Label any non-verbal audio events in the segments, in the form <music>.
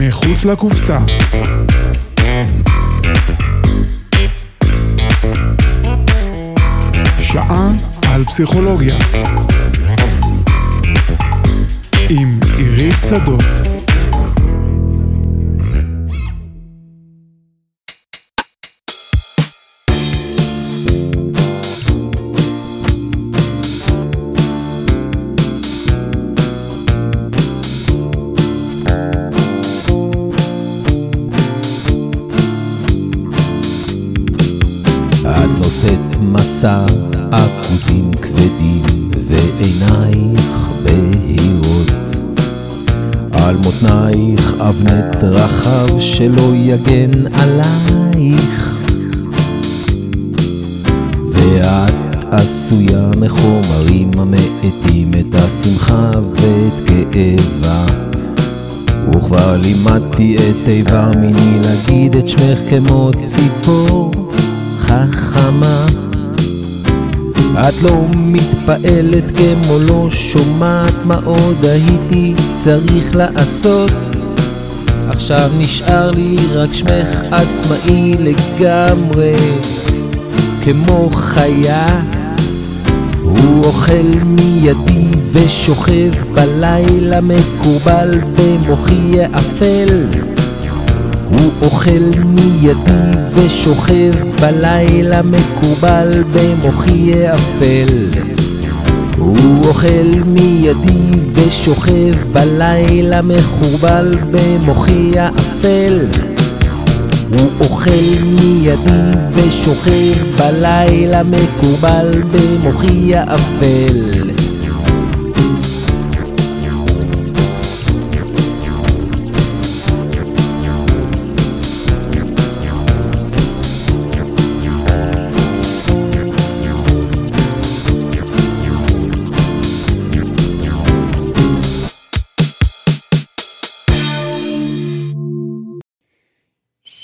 מחוץ לקופסה. שעה על פסיכולוגיה. עם עירית שדות. שלא יגן עלייך. ואת עשויה מחומרים המאטים את השמחה ואת כאבה. וכבר לימדתי את איבר מיני להגיד את שמך כמו ציפור חכמה. את לא מתפעלת כמו לא שומעת מה עוד הייתי צריך לעשות עכשיו נשאר לי רק שמך עצמאי לגמרי. כמו חיה הוא אוכל מידי ושוכב בלילה מקובל במוחי אפל הוא אוכל מידי ושוכב בלילה מקובל במוחי אפל הוא אוכל מידי ושוכב בלילה מחובל במוחי אפל הוא אוכל מידי ושוכב בלילה מקובל במוחי אפל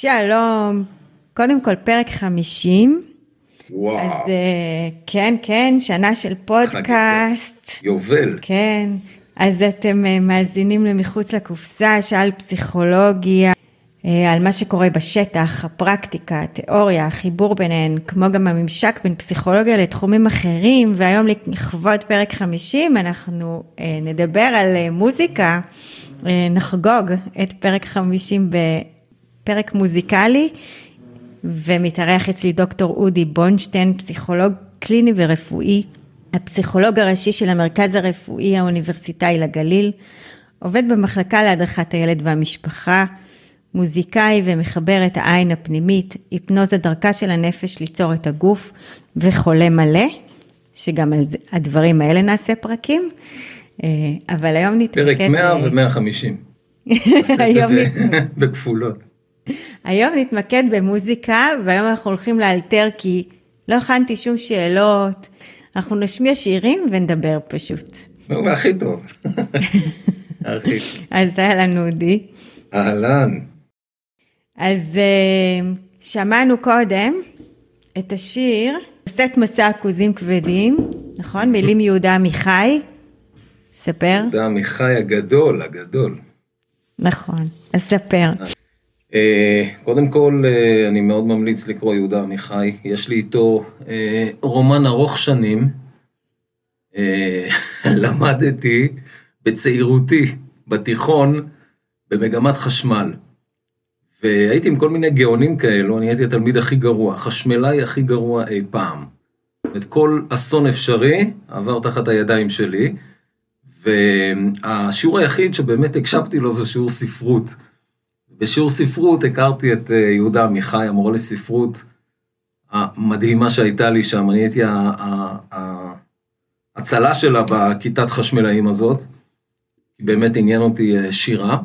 שלום, קודם כל פרק 50. וואו. אז אה, כן, כן, שנה של פודקאסט. יובל. כן, אז אתם אה, מאזינים למחוץ לקופסה, שעל פסיכולוגיה, אה, על מה שקורה בשטח, הפרקטיקה, התיאוריה, החיבור ביניהן, כמו גם הממשק בין פסיכולוגיה לתחומים אחרים, והיום לכבוד פרק 50 אנחנו נדבר על מוזיקה, נחגוג את פרק 50 ב... פרק מוזיקלי, ומתארח אצלי דוקטור אודי בונשטיין, פסיכולוג קליני ורפואי, הפסיכולוג הראשי של המרכז הרפואי האוניברסיטאי לגליל, עובד במחלקה להדרכת הילד והמשפחה, מוזיקאי ומחבר את העין הפנימית, היפנוזה דרכה של הנפש ליצור את הגוף, וחולה מלא, שגם על הדברים האלה נעשה פרקים, אה, אבל היום נתמקד... פרק 100 ו-150. נעשה את זה <laughs> בכפולות. היום נתמקד במוזיקה, והיום אנחנו הולכים לאלתר כי לא הכנתי שום שאלות, אנחנו נשמיע שירים ונדבר פשוט. נו, <laughs> הכי טוב. אז אהלן אודי. אהלן. אז אה, שמענו קודם את השיר, סט מסע עכוזים כבדים, נכון? מילים יהודה עמיחי. ספר. יהודה עמיחי הגדול, הגדול. נכון, אז ספר. אה, קודם כל, אה, אני מאוד ממליץ לקרוא יהודה עמיחי. יש לי איתו אה, רומן ארוך שנים. <laughs> למדתי בצעירותי, בתיכון, במגמת חשמל. והייתי עם כל מיני גאונים כאלו, אני הייתי התלמיד הכי גרוע, חשמלאי הכי גרוע אי פעם. את כל אסון אפשרי עבר תחת הידיים שלי, והשיעור היחיד שבאמת הקשבתי לו זה שיעור ספרות. בשיעור ספרות הכרתי את אה, יהודה עמיחי, המורה לספרות המדהימה שהייתה לי שם, אני הייתי ההצלה שלה בכיתת חשמלאים הזאת, כי באמת עניין אותי אה, שירה,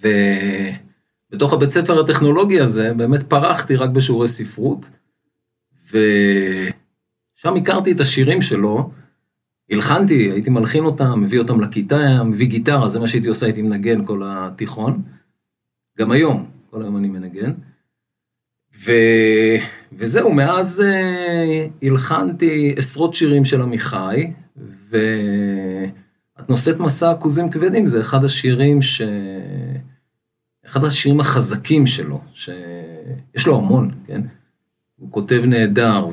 ובתוך הבית ספר הטכנולוגי הזה באמת פרחתי רק בשיעורי ספרות, ושם הכרתי את השירים שלו, הלחנתי, הייתי מלחין אותם, מביא אותם לכיתה, מביא גיטרה, זה מה שהייתי עושה, הייתי מנגן כל התיכון. גם היום, כל היום אני מנגן. ו... וזהו, מאז uh, הלחנתי עשרות שירים של עמיחי, ואת נושאת מסע עכוזים כבדים, זה אחד השירים ש... אחד השירים החזקים שלו, שיש לו המון, כן? הוא כותב נהדר,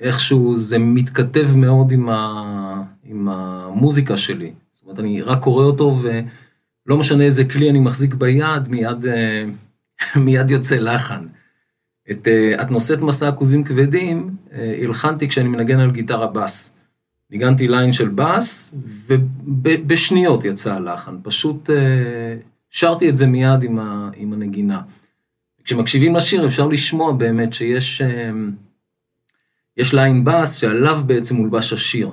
ואיכשהו זה מתכתב מאוד עם, ה, עם המוזיקה שלי. זאת אומרת, אני רק קורא אותו, ולא משנה איזה כלי אני מחזיק ביד, מיד, אה, <laughs> מיד יוצא לחן. את אה, את נושאת מסע עכוזים כבדים, אה, הלחנתי כשאני מנגן על גיטרה בס. ניגנתי ליין של בס, ובשניות יצא הלחן. פשוט שרתי את זה מיד עם, ה, עם הנגינה. כשמקשיבים לשיר אפשר לשמוע באמת שיש יש ליין בס שעליו בעצם מולבש השיר.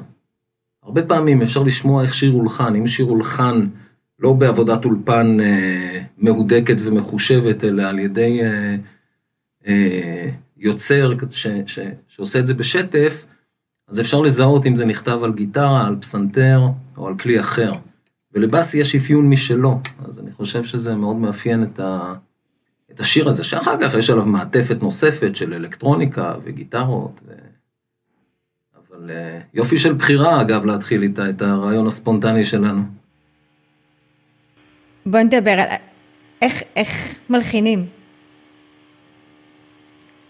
הרבה פעמים אפשר לשמוע איך שיר הולחן, אם שיר הולחן לא בעבודת אולפן אה, מהודקת ומחושבת, אלא על ידי אה, אה, יוצר ש, ש, שעושה את זה בשטף, אז אפשר לזהות אם זה נכתב על גיטרה, על פסנתר או על כלי אחר. ולבאסי יש אפיון משלו, אז אני חושב שזה מאוד מאפיין את, ה, את השיר הזה, שאחר כך יש עליו מעטפת נוספת של אלקטרוניקה וגיטרות. ו... אבל אה, יופי של בחירה, אגב, להתחיל איתה את הרעיון הספונטני שלנו. בוא נדבר על איך, איך מלחינים.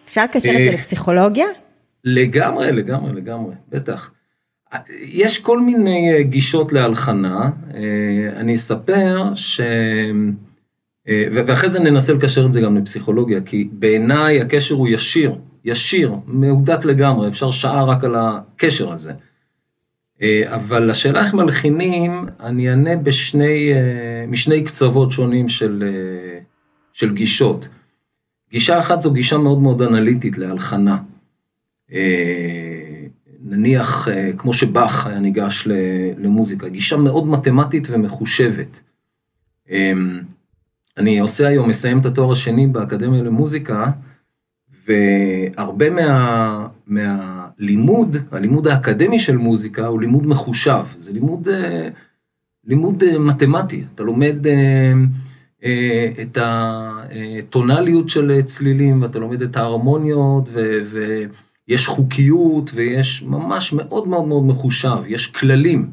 אפשר לקשר את זה אה, לפסיכולוגיה? לגמרי, לגמרי, לגמרי, בטח. יש כל מיני אה, גישות להלחנה, אני אספר ש... ואחרי זה ננסה לקשר את זה גם לפסיכולוגיה, כי בעיניי הקשר הוא ישיר ישיר, מהודק לגמרי, אפשר שעה רק על הקשר הזה. אה, אבל השאלה איך מלחינים, אני אענה בשני, אה, משני קצוות שונים של, אה, של גישות. גישה אחת זו גישה מאוד מאוד אנליטית להלחנה. נניח, כמו שבאך היה ניגש למוזיקה, גישה מאוד מתמטית ומחושבת. אני עושה היום, מסיים את התואר השני באקדמיה למוזיקה, והרבה מה, מהלימוד, הלימוד האקדמי של מוזיקה הוא לימוד מחושב, זה לימוד, אה, לימוד אה, מתמטי, אתה לומד אה, את הטונליות של צלילים, ואתה לומד את ההרמוניות, ו, ויש חוקיות, ויש ממש מאוד מאוד מאוד מחושב, יש כללים,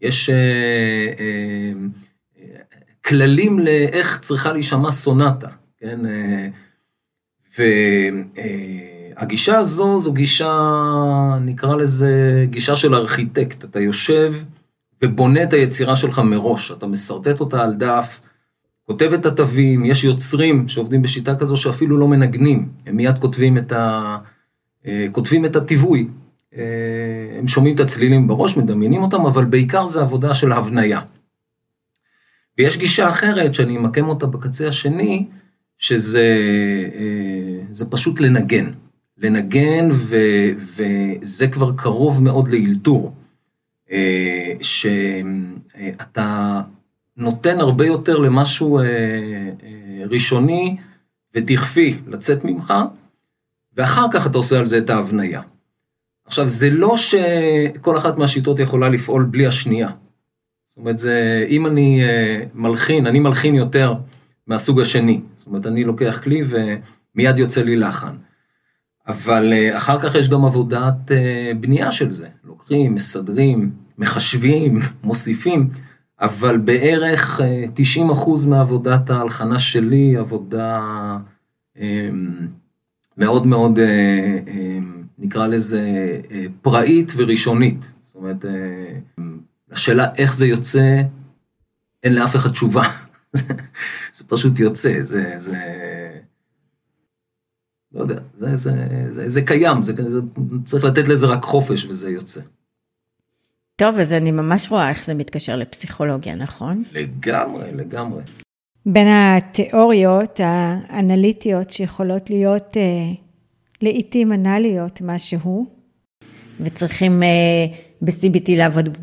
יש כללים לאיך צריכה להישמע סונטה, כן? והגישה הזו זו גישה, נקרא לזה גישה של ארכיטקט. אתה יושב ובונה את היצירה שלך מראש, אתה משרטט אותה על דף, כותב את התווים, יש יוצרים שעובדים בשיטה כזו שאפילו לא מנגנים, הם מיד כותבים את, ה... אה, כותבים את התיווי. אה, הם שומעים את הצלילים בראש, מדמיינים אותם, אבל בעיקר זה עבודה של הבניה. ויש גישה אחרת, שאני אמקם אותה בקצה השני, שזה אה, פשוט לנגן. לנגן, ו, וזה כבר קרוב מאוד לאלתור. אה, שאתה נותן הרבה יותר למשהו אה, ראשוני ודכפי לצאת ממך, ואחר כך אתה עושה על זה את ההבניה. עכשיו, זה לא שכל אחת מהשיטות יכולה לפעול בלי השנייה. זאת אומרת, זה, אם אני מלחין, אני מלחין יותר מהסוג השני. זאת אומרת, אני לוקח כלי ומיד יוצא לי לחן. אבל אה, אחר כך יש גם עבודת אה, בנייה של זה. לוקחים, מסדרים, מחשבים, <laughs> מוסיפים, אבל בערך 90 אה, אחוז מעבודת ההלחנה שלי, עבודה מאוד מאוד, נקרא לזה, פראית וראשונית. זאת אומרת, השאלה איך זה יוצא, אין לאף אחד תשובה. <laughs> זה פשוט יוצא, זה, זה... לא יודע, זה, זה, זה, זה קיים, זה, זה, צריך לתת לזה רק חופש וזה יוצא. טוב, אז אני ממש רואה איך זה מתקשר לפסיכולוגיה, נכון? לגמרי, לגמרי. בין התיאוריות האנליטיות שיכולות להיות אה, לעיתים אנליות משהו, וצריכים אה, ב-CBT לעבוד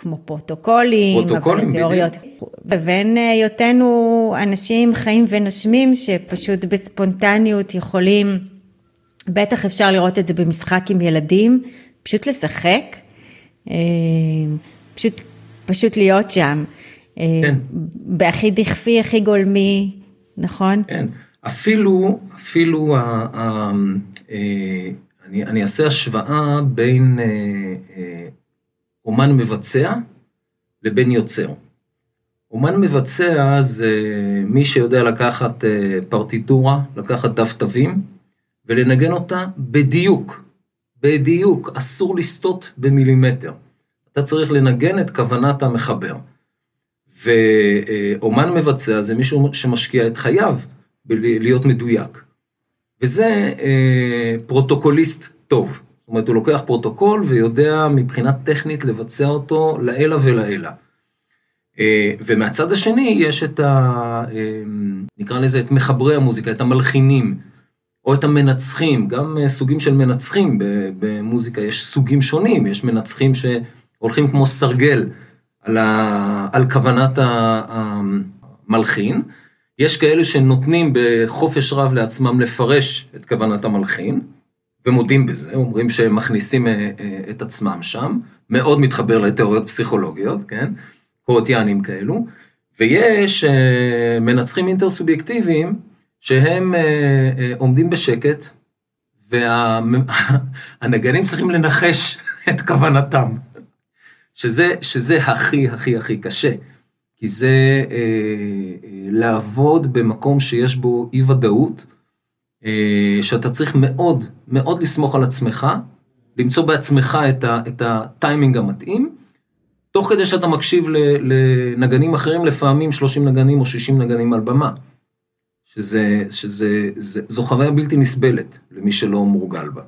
כמו פרוטוקולים, פרוטוקולים, תיאוריות. לבין היותנו אנשים חיים ונושמים שפשוט בספונטניות יכולים, בטח אפשר לראות את זה במשחק עם ילדים, פשוט לשחק, אה, פשוט, פשוט להיות שם. אה, כן. בהכי דכפי, הכי גולמי, נכון? כן, אפילו, אפילו, ה, ה, אה, אני, אני אעשה השוואה בין אומן מבצע לבין יוצר. אומן מבצע זה מי שיודע לקחת אה, פרטיטורה, לקחת דף תווים, ולנגן אותה בדיוק, בדיוק, אסור לסטות במילימטר. אתה צריך לנגן את כוונת המחבר. ואומן מבצע זה מישהו שמשקיע את חייו בלהיות מדויק. וזה אה, פרוטוקוליסט טוב. זאת אומרת, הוא לוקח פרוטוקול ויודע מבחינה טכנית לבצע אותו לעילא ולעילא. אה, ומהצד השני יש את ה... אה, נקרא לזה את מחברי המוזיקה, את המלחינים, או את המנצחים, גם אה, סוגים של מנצחים במוזיקה, יש סוגים שונים, יש מנצחים שהולכים כמו סרגל על, ה... על כוונת המלחין, יש כאלה שנותנים בחופש רב לעצמם לפרש את כוונת המלחין, ומודים בזה, אומרים שהם מכניסים את עצמם שם, מאוד מתחבר לתיאוריות פסיכולוגיות, כן? קורטיאנים כאלו, ויש uh, מנצחים אינטרסובייקטיביים שהם עומדים בשקט, והנגנים וה, <laughs> צריכים לנחש <laughs> את כוונתם, שזה, שזה הכי הכי הכי קשה, כי זה לעבוד במקום שיש בו אי ודאות, uh, שאתה צריך מאוד מאוד לסמוך על עצמך, למצוא בעצמך את, ה, את הטיימינג המתאים, תוך כדי שאתה מקשיב לנגנים אחרים, לפעמים 30 נגנים או 60 נגנים על במה. שזה, שזה, זה, זו חוויה בלתי נסבלת למי שלא מורגל בה.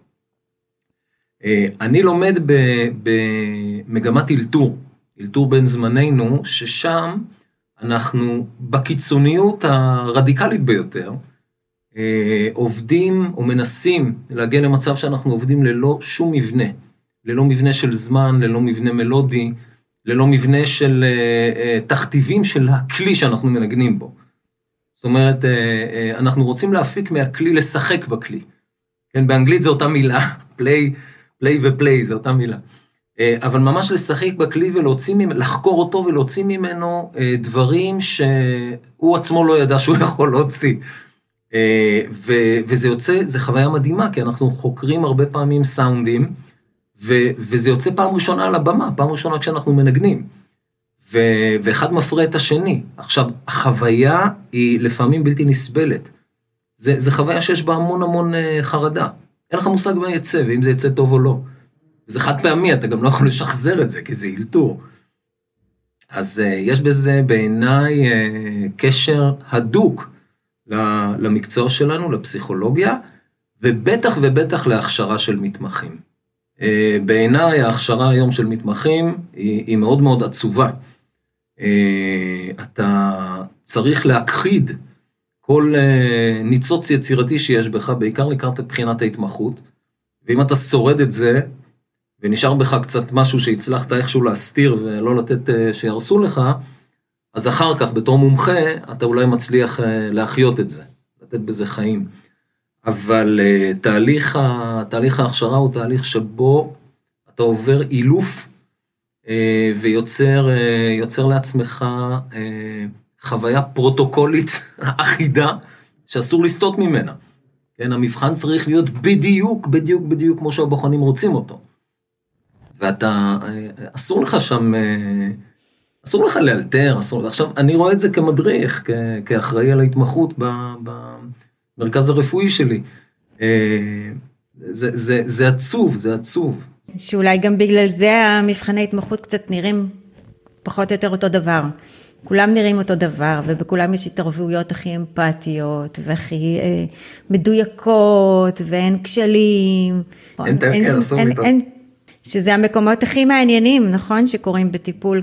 אה, אני לומד במגמת אלתור, אלתור בין זמננו, ששם אנחנו בקיצוניות הרדיקלית ביותר, אה, עובדים או מנסים להגיע למצב שאנחנו עובדים ללא שום מבנה, ללא מבנה של זמן, ללא מבנה מלודי, ללא מבנה של אה, אה, תכתיבים של הכלי שאנחנו מנגנים בו. זאת אומרת, אה, אנחנו רוצים להפיק מהכלי, לשחק בכלי. כן, באנגלית זו אותה מילה, פליי, פליי ופליי, זו אותה מילה. אבל ממש לשחק בכלי ולהוציא ממנו, לחקור אותו ולהוציא ממנו דברים שהוא עצמו לא ידע שהוא <laughs> יכול להוציא. וזה יוצא, זו חוויה מדהימה, כי אנחנו חוקרים הרבה פעמים סאונדים. ו- וזה יוצא פעם ראשונה על הבמה, פעם ראשונה כשאנחנו מנגנים. ו- ואחד מפרה את השני. עכשיו, החוויה היא לפעמים בלתי נסבלת. זה, זה חוויה שיש בה המון המון אה, חרדה. אין לך מושג מה יצא, ואם זה יצא טוב או לא. זה חד פעמי, אתה גם לא יכול לשחזר את זה, כי זה אילתור. אז uh, יש בזה בעיניי קשר הדוק למקצוע שלנו, לפסיכולוגיה, ובטח ובטח להכשרה של מתמחים. אה, בעיניי ההכשרה היום של מתמחים היא, היא מאוד מאוד עצובה. אה, אתה צריך להכחיד כל אה, ניצוץ יצירתי שיש בך, בעיקר לקראת בחינת ההתמחות, ואם אתה שורד את זה, ונשאר בך קצת משהו שהצלחת איכשהו להסתיר ולא לתת שיהרסו לך, אז אחר כך, בתור מומחה, אתה אולי מצליח להחיות את זה, לתת בזה חיים. אבל uh, תהליך, ה, תהליך ההכשרה הוא תהליך שבו אתה עובר אילוף uh, ויוצר לעצמך חוויה פרוטוקולית <laughs> אחידה שאסור לסטות ממנה. כן, המבחן צריך להיות בדיוק, בדיוק, בדיוק כמו שהבוחנים רוצים אותו. ואתה, אסור לך שם, אסור לך לאלתר, אסור, עכשיו, אני רואה את זה כמדריך, כאחראי על ההתמחות ב... ב המרכז הרפואי שלי. אה, זה, זה, זה עצוב, זה עצוב. שאולי גם בגלל זה המבחני התמחות קצת נראים פחות או יותר אותו דבר. כולם נראים אותו דבר, ובכולם יש התערבויות הכי אמפתיות, והכי אה, מדויקות, ואין כשלים. אין את ההרכב, אסור איתו. שזה המקומות הכי מעניינים, נכון? שקורים בטיפול,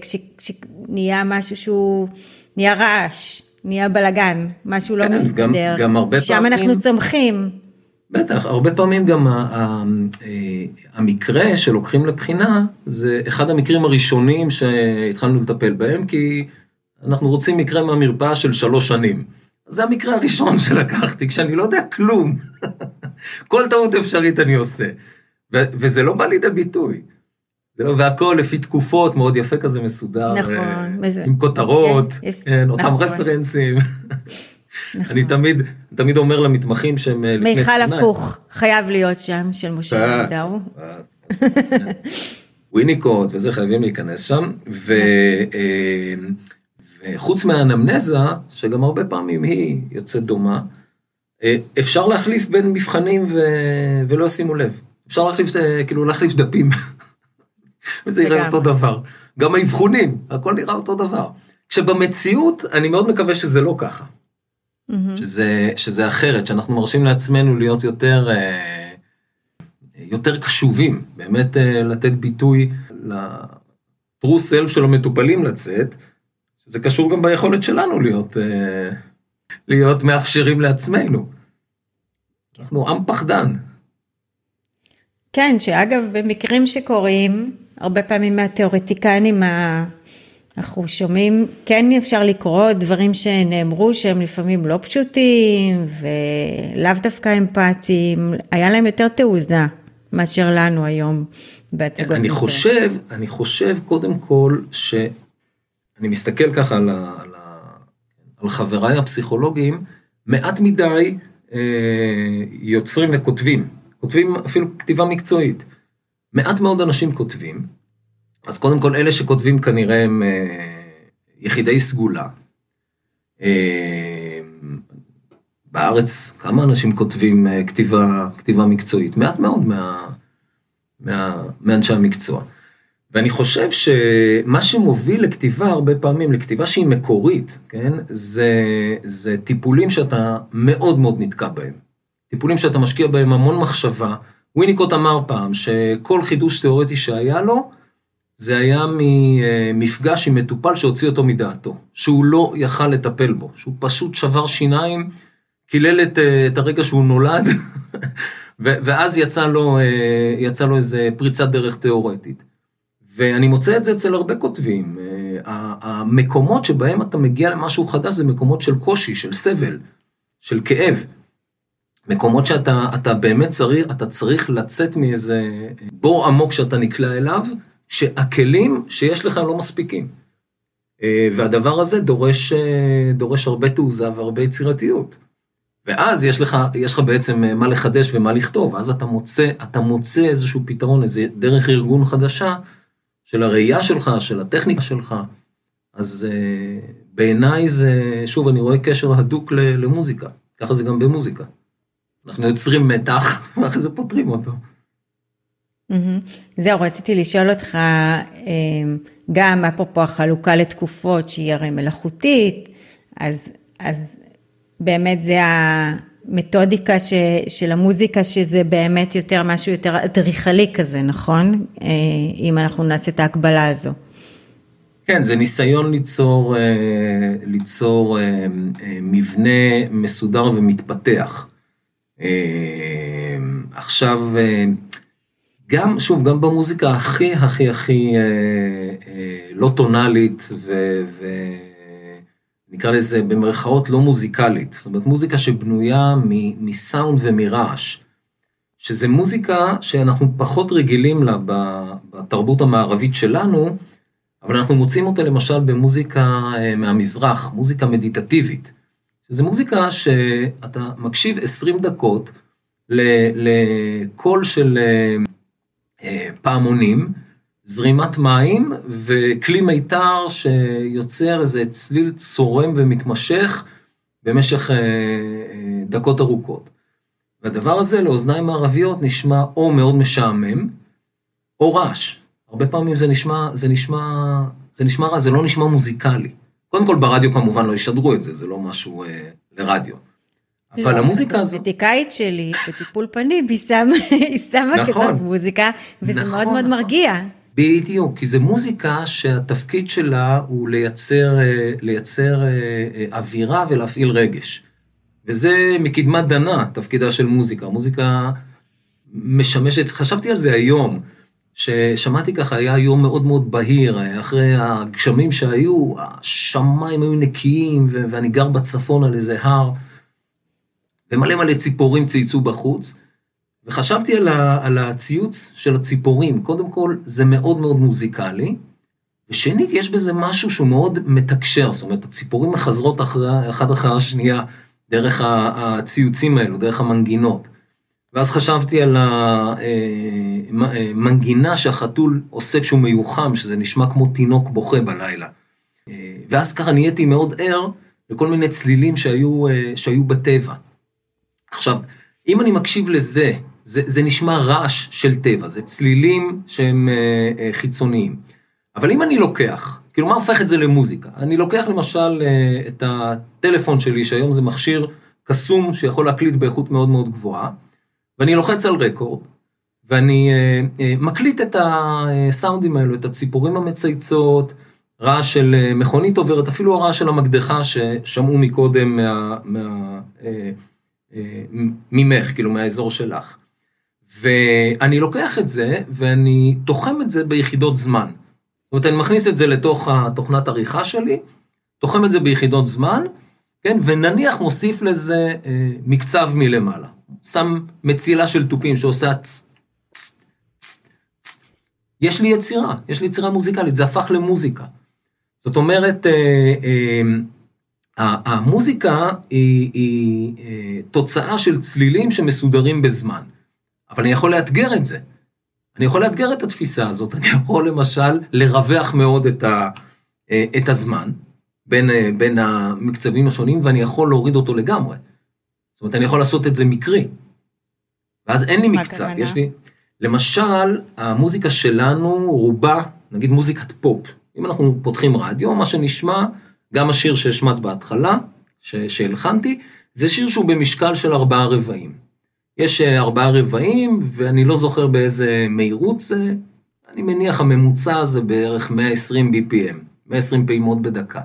כשנהיה משהו שהוא, נהיה רעש. נהיה בלאגן, משהו לא כן, מסתדר. גם, גם הרבה שם פעמים... שם אנחנו צומחים. בטח, הרבה פעמים גם ה, ה, אה, המקרה שלוקחים לבחינה, זה אחד המקרים הראשונים שהתחלנו לטפל בהם, כי אנחנו רוצים מקרה מהמרפאה של שלוש שנים. זה המקרה הראשון <laughs> שלקחתי, כשאני לא יודע כלום. <laughs> כל טעות אפשרית אני עושה. ו- וזה לא בא לידי ביטוי. לא, והכל לפי תקופות, מאוד יפה כזה מסודר. נכון. אה, עם כותרות, כן, כן, אותם נכון. רפרנסים. <laughs> נכון. אני תמיד, תמיד אומר למתמחים שהם אה, לפני... מיכל הפוך, חייב להיות שם, של משה נדאו. וויניקוט וזה חייבים להיכנס שם, ו, אה, וחוץ מהאנמנזה, שגם הרבה פעמים היא יוצאת דומה, אה, אפשר להחליף בין מבחנים ו... ולא ישימו לב. אפשר להחליף, אה, כאילו, להחליף דפים. <laughs> וזה יראה אותו דבר. גם האבחונים, הכל נראה אותו דבר. כשבמציאות, אני מאוד מקווה שזה לא ככה. שזה, שזה אחרת, שאנחנו מרשים לעצמנו להיות יותר, אה, יותר קשובים, באמת לתת ביטוי ל-true self של המטופלים לצאת, שזה קשור גם ביכולת שלנו להיות, להיות מאפשרים לעצמנו. אנחנו עם פחדן. כן, שאגב, במקרים שקורים, הרבה פעמים מהתיאורטיקנים אנחנו שומעים, כן אפשר לקרוא דברים שנאמרו שהם לפעמים לא פשוטים ולאו דווקא אמפתיים, היה להם יותר תעוזה מאשר לנו היום בהצגות. אני חושב, אני חושב קודם כל שאני מסתכל ככה על, ה, על, ה, על חבריי הפסיכולוגים, מעט מדי אה, יוצרים וכותבים, כותבים אפילו כתיבה מקצועית. מעט מאוד אנשים כותבים, אז קודם כל אלה שכותבים כנראה הם אה, יחידי סגולה. אה, בארץ כמה אנשים כותבים כתיבה, כתיבה מקצועית? מעט מאוד מה, מה, מאנשי המקצוע. ואני חושב שמה שמוביל לכתיבה הרבה פעמים, לכתיבה שהיא מקורית, כן, זה, זה טיפולים שאתה מאוד מאוד נתקע בהם. טיפולים שאתה משקיע בהם המון מחשבה. וויניקוט אמר פעם שכל חידוש תיאורטי שהיה לו, זה היה ממפגש עם מטופל שהוציא אותו מדעתו, שהוא לא יכל לטפל בו, שהוא פשוט שבר שיניים, קילל את, את הרגע שהוא נולד, <laughs> ואז יצא לו, יצא לו איזה פריצת דרך תיאורטית. ואני מוצא את זה אצל הרבה כותבים. אה, המקומות שבהם אתה מגיע למשהו חדש זה מקומות של קושי, של סבל, של כאב. מקומות שאתה באמת צריך, אתה צריך לצאת מאיזה בור עמוק שאתה נקלע אליו, שהכלים שיש לך לא מספיקים. אה, והדבר הזה דורש, אה, דורש הרבה תעוזה והרבה יצירתיות. ואז יש לך, יש לך בעצם מה לחדש ומה לכתוב, אז אתה מוצא, אתה מוצא איזשהו פתרון, איזה דרך ארגון חדשה, של הראייה שלך, של הטכניקה שלך. אז בעיניי זה, שוב, אני רואה קשר הדוק למוזיקה. ככה זה גם במוזיקה. אנחנו יוצרים מתח, <laughs> ואחרי זה פותרים אותו. זהו, רציתי לשאול אותך, אמ, גם אפרופו החלוקה לתקופות, שהיא הרי מלאכותית, אז, אז באמת זה המתודיקה ש, של המוזיקה, שזה באמת יותר משהו יותר אדריכלי כזה, נכון? אה, אם אנחנו נעשה את ההקבלה הזו. כן, זה ניסיון ליצור, אה, ליצור אה, מבנה מסודר ומתפתח. עכשיו, גם, שוב, גם במוזיקה הכי הכי הכי לא טונאלית ו... ו נקרא לזה במרכאות לא מוזיקלית, זאת אומרת מוזיקה שבנויה מסאונד ומרעש, שזה מוזיקה שאנחנו פחות רגילים לה בתרבות המערבית שלנו, אבל אנחנו מוצאים אותה למשל במוזיקה אה, מהמזרח, מוזיקה מדיטטיבית, שזה מוזיקה שאתה מקשיב 20 דקות לקול של אה, פעמונים, זרימת מים וכלי מיתר שיוצר איזה צליל צורם ומתמשך במשך אה, אה, דקות ארוכות. והדבר הזה לאוזניים מערביות נשמע או מאוד משעמם, או רעש. הרבה פעמים זה נשמע, זה נשמע, זה נשמע רע, זה לא נשמע מוזיקלי. קודם כל ברדיו כמובן לא ישדרו את זה, זה לא משהו אה, לרדיו. אבל לא, המוזיקה הזו... הקוסמטיקאית שלי בטיפול פנים, היא שמה נכון, כזאת מוזיקה, וזה נכון, מאוד מאוד נכון. מרגיע. בדיוק, כי זו מוזיקה שהתפקיד שלה הוא לייצר, אה, לייצר אה, אה, אווירה ולהפעיל רגש. וזה מקדמת דנה, תפקידה של מוזיקה. מוזיקה משמשת, חשבתי על זה היום, ששמעתי ככה, היה יום מאוד מאוד בהיר, אחרי הגשמים שהיו, השמיים היו נקיים, ואני גר בצפון על איזה הר, ומלא מלא ציפורים צייצו בחוץ. וחשבתי על, ה, על הציוץ של הציפורים. קודם כל, זה מאוד מאוד מוזיקלי, ושנית, יש בזה משהו שהוא מאוד מתקשר, זאת אומרת, הציפורים מחזרות אחרי, אחת אחרי השנייה דרך הציוצים האלו, דרך המנגינות. ואז חשבתי על המנגינה אה, אה, שהחתול עושה כשהוא מיוחם, שזה נשמע כמו תינוק בוכה בלילה. אה, ואז ככה נהייתי מאוד ער לכל מיני צלילים שהיו, שהיו בטבע. עכשיו, אם אני מקשיב לזה, זה, זה נשמע רעש של טבע, זה צלילים שהם חיצוניים. אבל אם אני לוקח, כאילו מה הופך את זה למוזיקה? אני לוקח למשל את הטלפון שלי, שהיום זה מכשיר קסום שיכול להקליט באיכות מאוד מאוד גבוהה, ואני לוחץ על רקורד, ואני מקליט את הסאונדים האלו, את הציפורים המצייצות, רעש של אה, מכונית עוברת, אפילו הרעש של המקדחה ששמעו מקודם מה, מה, אה, אה, ממך, כאילו מהאזור שלך. ואני לוקח את זה ואני תוחם את זה ביחידות זמן. זאת אומרת, אני מכניס את זה לתוך התוכנת עריכה שלי, תוחם את זה ביחידות זמן, כן, ונניח מוסיף לזה אה, מקצב מלמעלה. שם מצילה של תופים שעושה צ... יש לי יצירה, יש לי יצירה מוזיקלית, זה הפך למוזיקה. זאת אומרת, אה, אה, המוזיקה היא, היא אה, תוצאה של צלילים שמסודרים בזמן, אבל אני יכול לאתגר את זה. אני יכול לאתגר את התפיסה הזאת, אני יכול למשל לרווח מאוד את, ה, את הזמן בין, בין המקצבים השונים, ואני יכול להוריד אותו לגמרי. זאת אומרת, אני יכול לעשות את זה מקרי. ואז אין לי מקצב, יש לי... למשל, המוזיקה שלנו רובה, נגיד מוזיקת פופ, אם אנחנו פותחים רדיו, מה שנשמע, גם השיר שהשמעת בהתחלה, שהלחנתי, זה שיר שהוא במשקל של ארבעה רבעים. יש אה, ארבעה רבעים, ואני לא זוכר באיזה מהירות זה, אני מניח הממוצע זה בערך 120 BPM, 120 פעימות בדקה.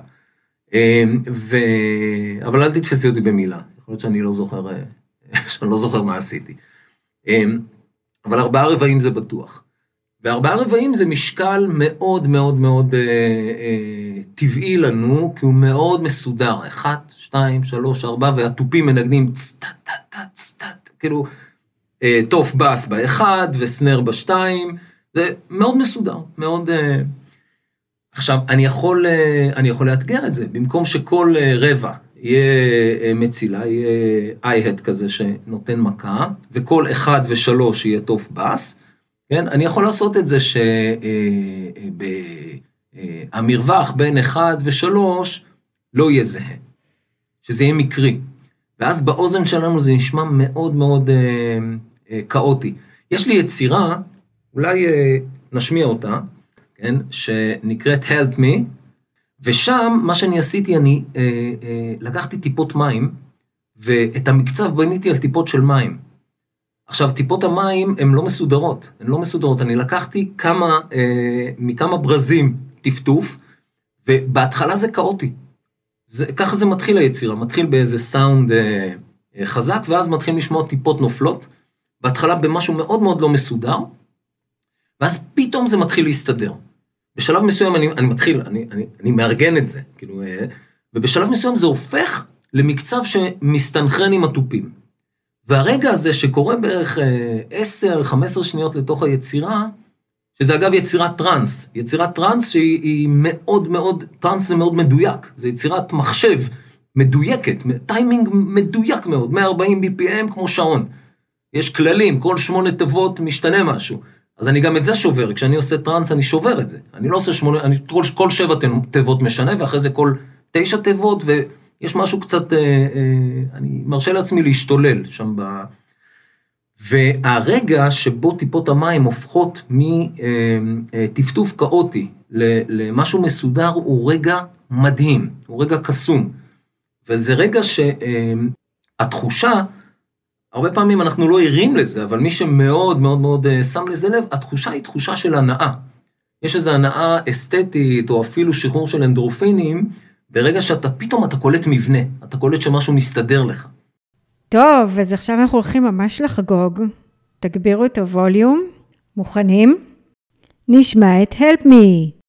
אמ, ו... אבל אל תתפסי אותי במילה, יכול להיות שאני לא זוכר, אה, <laughs> שאני לא זוכר מה עשיתי. אמ, אבל ארבעה רבעים זה בטוח. וארבעה רבעים זה משקל מאוד מאוד מאוד אה, אה, טבעי לנו, כי הוא מאוד מסודר, אחת, שתיים, שלוש, ארבע, והתופים מנגנים צטט, טט, צטט, כאילו, אה, תוף בס באחד וסנר בשתיים, זה מאוד מסודר, מאוד... אה... עכשיו, אני יכול, אה, אני יכול לאתגר את זה, במקום שכל אה, רבע יהיה אה, מצילה, יהיה איי-הד כזה שנותן מכה, וכל אחד ושלוש יהיה תוף בס, כן? אני יכול לעשות את זה שהמרווח אה, אה, בין 1 ו-3 לא יהיה זהה, שזה יהיה מקרי. ואז באוזן שלנו זה נשמע מאוד מאוד אה, כאוטי. יש לי יצירה, אולי נשמיע אותה, כן? שנקראת Help Me, ושם מה שאני עשיתי, אני לקחתי טיפות מים, ואת המקצב בניתי על טיפות של מים. עכשיו, טיפות המים הן לא מסודרות, הן לא מסודרות. אני לקחתי כמה, אה, מכמה ברזים טפטוף, ובהתחלה זה כאוטי. זה, ככה זה מתחיל היצירה, מתחיל באיזה סאונד אה, אה, חזק, ואז מתחילים לשמוע טיפות נופלות. בהתחלה במשהו מאוד מאוד לא מסודר, ואז פתאום זה מתחיל להסתדר. בשלב מסוים אני, אני מתחיל, אני, אני, אני מארגן את זה, כאילו, אה, ובשלב מסוים זה הופך למקצב שמסתנכרן עם התופים. והרגע הזה שקורה בערך 10-15 אה, שניות לתוך היצירה, שזה אגב יצירת טראנס, יצירת טראנס שהיא מאוד מאוד, טראנס זה מאוד מדויק, זה יצירת מחשב מדויקת, טיימינג מדויק מאוד, 140 BPM כמו שעון. יש כללים, כל שמונה תיבות משתנה משהו. אז אני גם את זה שובר, כשאני עושה טראנס אני שובר את זה. אני לא עושה שמונה, אני כל, כל שבע תיבות משנה, ואחרי זה כל תשע תיבות, ו... יש משהו קצת, אה, אה, אני מרשה לעצמי להשתולל שם ב... והרגע שבו טיפות המים הופכות מטפטוף כאוטי למשהו מסודר הוא רגע מדהים, הוא רגע קסום. וזה רגע שהתחושה, הרבה פעמים אנחנו לא ערים לזה, אבל מי שמאוד מאוד מאוד שם לזה לב, התחושה היא תחושה של הנאה. יש איזו הנאה אסתטית, או אפילו שחרור של אנדרופינים, ברגע שאתה, פתאום אתה קולט מבנה, אתה קולט שמשהו מסתדר לך. טוב, אז עכשיו אנחנו הולכים ממש לחגוג. תגבירו את הווליום. מוכנים? נשמע את Help Me.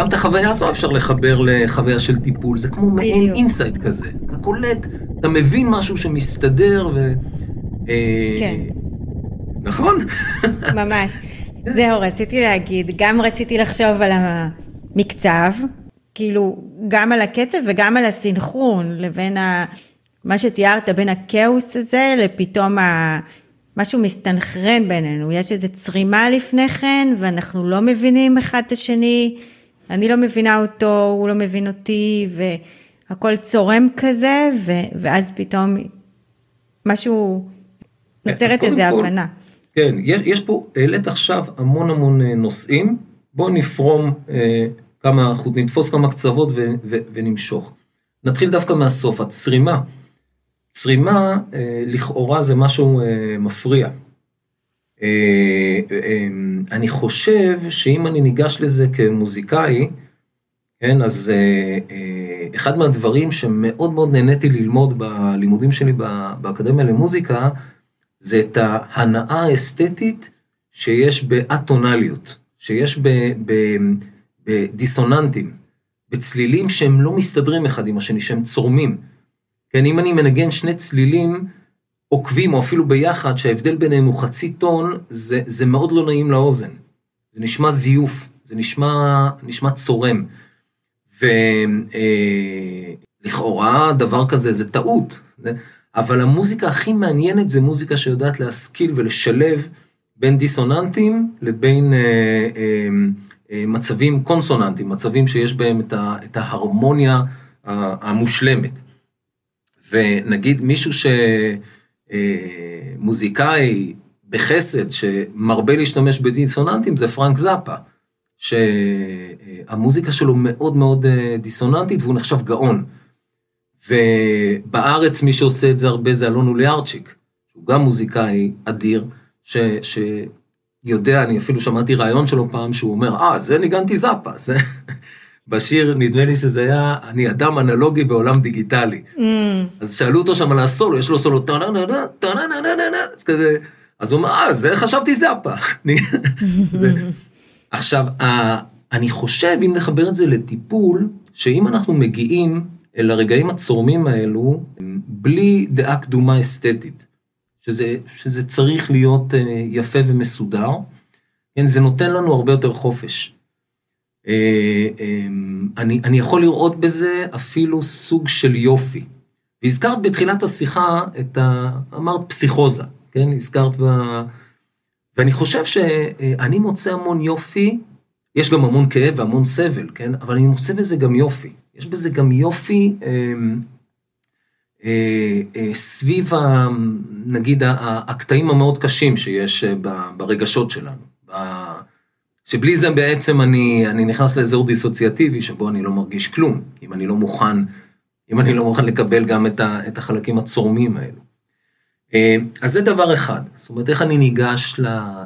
גם את החוויה הזו אפשר לחבר לחוויה של טיפול, זה כמו מעין. insight כזה. אתה קולט, אתה מבין משהו שמסתדר ו... אה, כן. נכון? <laughs> ממש. זהו, רציתי להגיד, גם רציתי לחשוב על המקצב, כאילו, גם על הקצב וגם על הסינכרון, לבין ה... מה שתיארת, בין הכאוס הזה לפתאום ה... משהו מסתנכרן בינינו, יש איזו צרימה לפני כן, ואנחנו לא מבינים אחד את השני, אני לא מבינה אותו, הוא לא מבין אותי, והכל צורם כזה, ו... ואז פתאום משהו, נוצרת איזו הבנה. כן, יש, יש פה, העלית עכשיו המון המון אה, נושאים, בואו נפרום אה, כמה, נתפוס כמה קצוות ו, ו, ונמשוך. נתחיל דווקא מהסוף, הצרימה. צרימה, אה, לכאורה זה משהו אה, מפריע. אה, אה, אני חושב שאם אני ניגש לזה כמוזיקאי, כן, אז אה, אה, אחד מהדברים שמאוד מאוד נהניתי ללמוד בלימודים שלי באקדמיה למוזיקה, זה את ההנאה האסתטית שיש באטונליות, שיש בדיסוננטים, בצלילים שהם לא מסתדרים אחד עם השני, שהם צורמים. כן, אם אני מנגן שני צלילים עוקבים, או אפילו ביחד, שההבדל ביניהם הוא חצי טון, זה, זה מאוד לא נעים לאוזן. זה נשמע זיוף, זה נשמע, נשמע צורם. ולכאורה דבר כזה זה טעות, אבל המוזיקה הכי מעניינת זה מוזיקה שיודעת להשכיל ולשלב בין דיסוננטים לבין אה, אה, אה, מצבים קונסוננטיים, מצבים שיש בהם את, ה, את ההרמוניה ה- המושלמת. ונגיד מישהו שמוזיקאי בחסד שמרבה להשתמש בדיסוננטים זה פרנק זאפה, שהמוזיקה שלו מאוד מאוד אה, דיסוננטית והוא נחשב גאון. ובארץ מי שעושה את זה הרבה זה אלון אוליארצ'יק, שהוא גם מוזיקאי אדיר, ש, שיודע, אני אפילו שמעתי ראיון שלו פעם שהוא אומר, אה, זה ניגנתי זאפה, זה... בשיר, נדמה לי שזה היה, אני אדם אנלוגי בעולם דיגיטלי. Mm, אז שאלו אותו שם על הסולו, יש לו סולו טה-נה-נה-נה, טה-נה-נה-נה-נה, אז כזה, אז הוא אומר, אה, זה חשבתי זאפה. <laughs> עכשיו, אני חושב, אם נחבר את זה לטיפול, שאם אנחנו מגיעים אל הרגעים הצורמים האלו, בלי דעה קדומה אסתטית, שזה, שזה צריך להיות אה, יפה ומסודר, כן, זה נותן לנו הרבה יותר חופש. אה, אה, אני, אני יכול לראות בזה אפילו סוג של יופי. והזכרת בתחילת השיחה את ה... אמרת פסיכוזה, כן? הזכרת ב... ואני חושב שאני מוצא המון יופי, יש גם המון כאב והמון סבל, כן? אבל אני מוצא בזה גם יופי. יש בזה גם יופי אה, אה, אה, סביב, ה, נגיד, הקטעים המאוד קשים שיש אה, ברגשות שלנו. שבלי זה בעצם אני, אני נכנס לאזור דיסוציאטיבי שבו אני לא מרגיש כלום, אם אני לא מוכן, אם אני לא מוכן לקבל גם את, ה, את החלקים הצורמים האלו. אה, אז זה דבר אחד, זאת אומרת, איך אני ניגש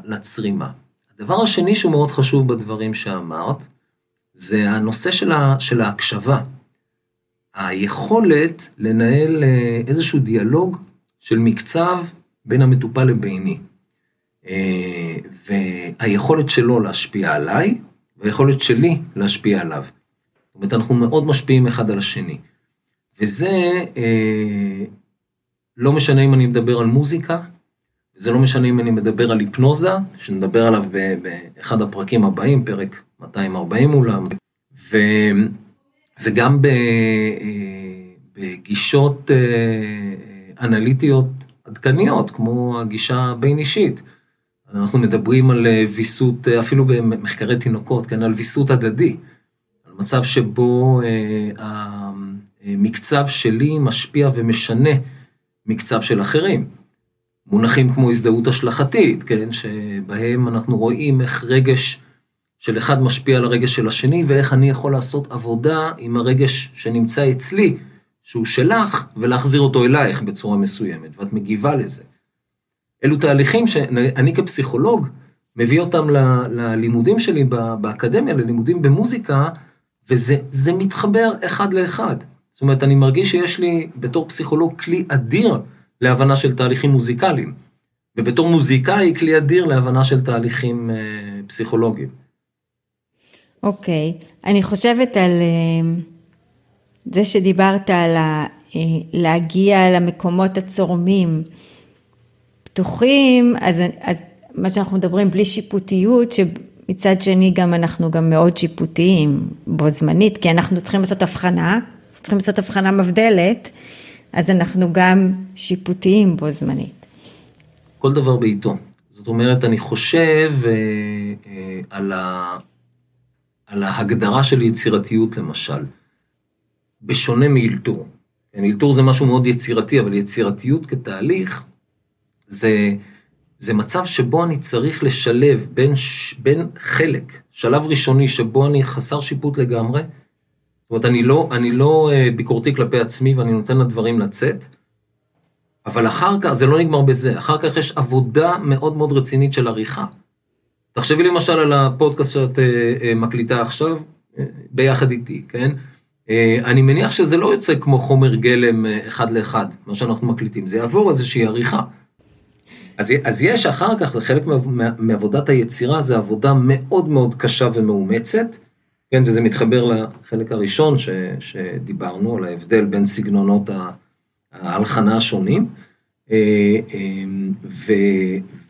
לצרימה. הדבר השני שהוא מאוד חשוב בדברים שאמרת, זה הנושא של, ה, של ההקשבה. היכולת לנהל אה, איזשהו דיאלוג של מקצב בין המטופל לביני. אה, והיכולת שלו להשפיע עליי, והיכולת שלי להשפיע עליו. זאת אומרת, אנחנו מאוד משפיעים אחד על השני. וזה, אה, לא משנה אם אני מדבר על מוזיקה, זה לא משנה אם אני מדבר על היפנוזה, שנדבר עליו באחד הפרקים הבאים, פרק 240 אולם, ו, וגם ב, אה, בגישות אנליטיות עדכניות, כמו הגישה הבין-אישית. אנחנו מדברים על אה, ויסות, אה, אפילו במחקרי תינוקות, כן, על ויסות הדדי. על מצב שבו אה, המקצב שלי משפיע ומשנה מקצב של אחרים. מונחים כמו הזדהות השלכתית, כן, שבהם אנחנו רואים איך רגש של אחד משפיע על הרגש של השני, ואיך אני יכול לעשות עבודה עם הרגש שנמצא אצלי, שהוא שלך, ולהחזיר אותו אלייך בצורה מסוימת, ואת מגיבה לזה. אלו תהליכים שאני כפסיכולוג מביא אותם ל- ללימודים שלי באקדמיה, ללימודים במוזיקה, וזה זה מתחבר אחד לאחד. זאת אומרת, אני מרגיש שיש לי בתור פסיכולוג כלי אדיר להבנה של תהליכים מוזיקליים, ובתור מוזיקאי כלי אדיר להבנה של תהליכים אה, פסיכולוגיים. אוקיי, אני חושבת על אה, זה שדיברת על ה- אה, להגיע למקומות הצורמים פתוחים, אז, אז מה שאנחנו מדברים בלי שיפוטיות, שמצד שני גם אנחנו גם מאוד שיפוטיים בו זמנית, כי אנחנו צריכים לעשות הבחנה, צריכים לעשות הבחנה מבדלת, אז אנחנו גם שיפוטיים בו זמנית. כל דבר בעיתו. זאת אומרת, אני חושב אה, אה, על, ה, על ההגדרה של יצירתיות למשל, בשונה מאלתור. כן, אלתור זה משהו מאוד יצירתי, אבל יצירתיות כתהליך זה, זה מצב שבו אני צריך לשלב בין, בין חלק, שלב ראשוני שבו אני חסר שיפוט לגמרי, זאת אומרת, אני לא, אני לא אה, ביקורתי כלפי עצמי ואני נותן לדברים לצאת, אבל אחר כך, זה לא נגמר בזה, אחר כך יש עבודה מאוד מאוד רצינית של עריכה. תחשבי למשל על הפודקאסט שאת אה, אה, מקליטה עכשיו, ביחד איתי, כן? אני מניח שזה לא יוצא כמו חומר גלם אחד לאחד, מה שאנחנו מקליטים, זה יעבור איזושהי עריכה. אז, אז יש אחר כך, חלק מעבודת היצירה, זה עבודה מאוד מאוד קשה ומאומצת, כן, וזה מתחבר לחלק הראשון ש, שדיברנו, על ההבדל בין סגנונות ההלחנה השונים, אה, אה, ו,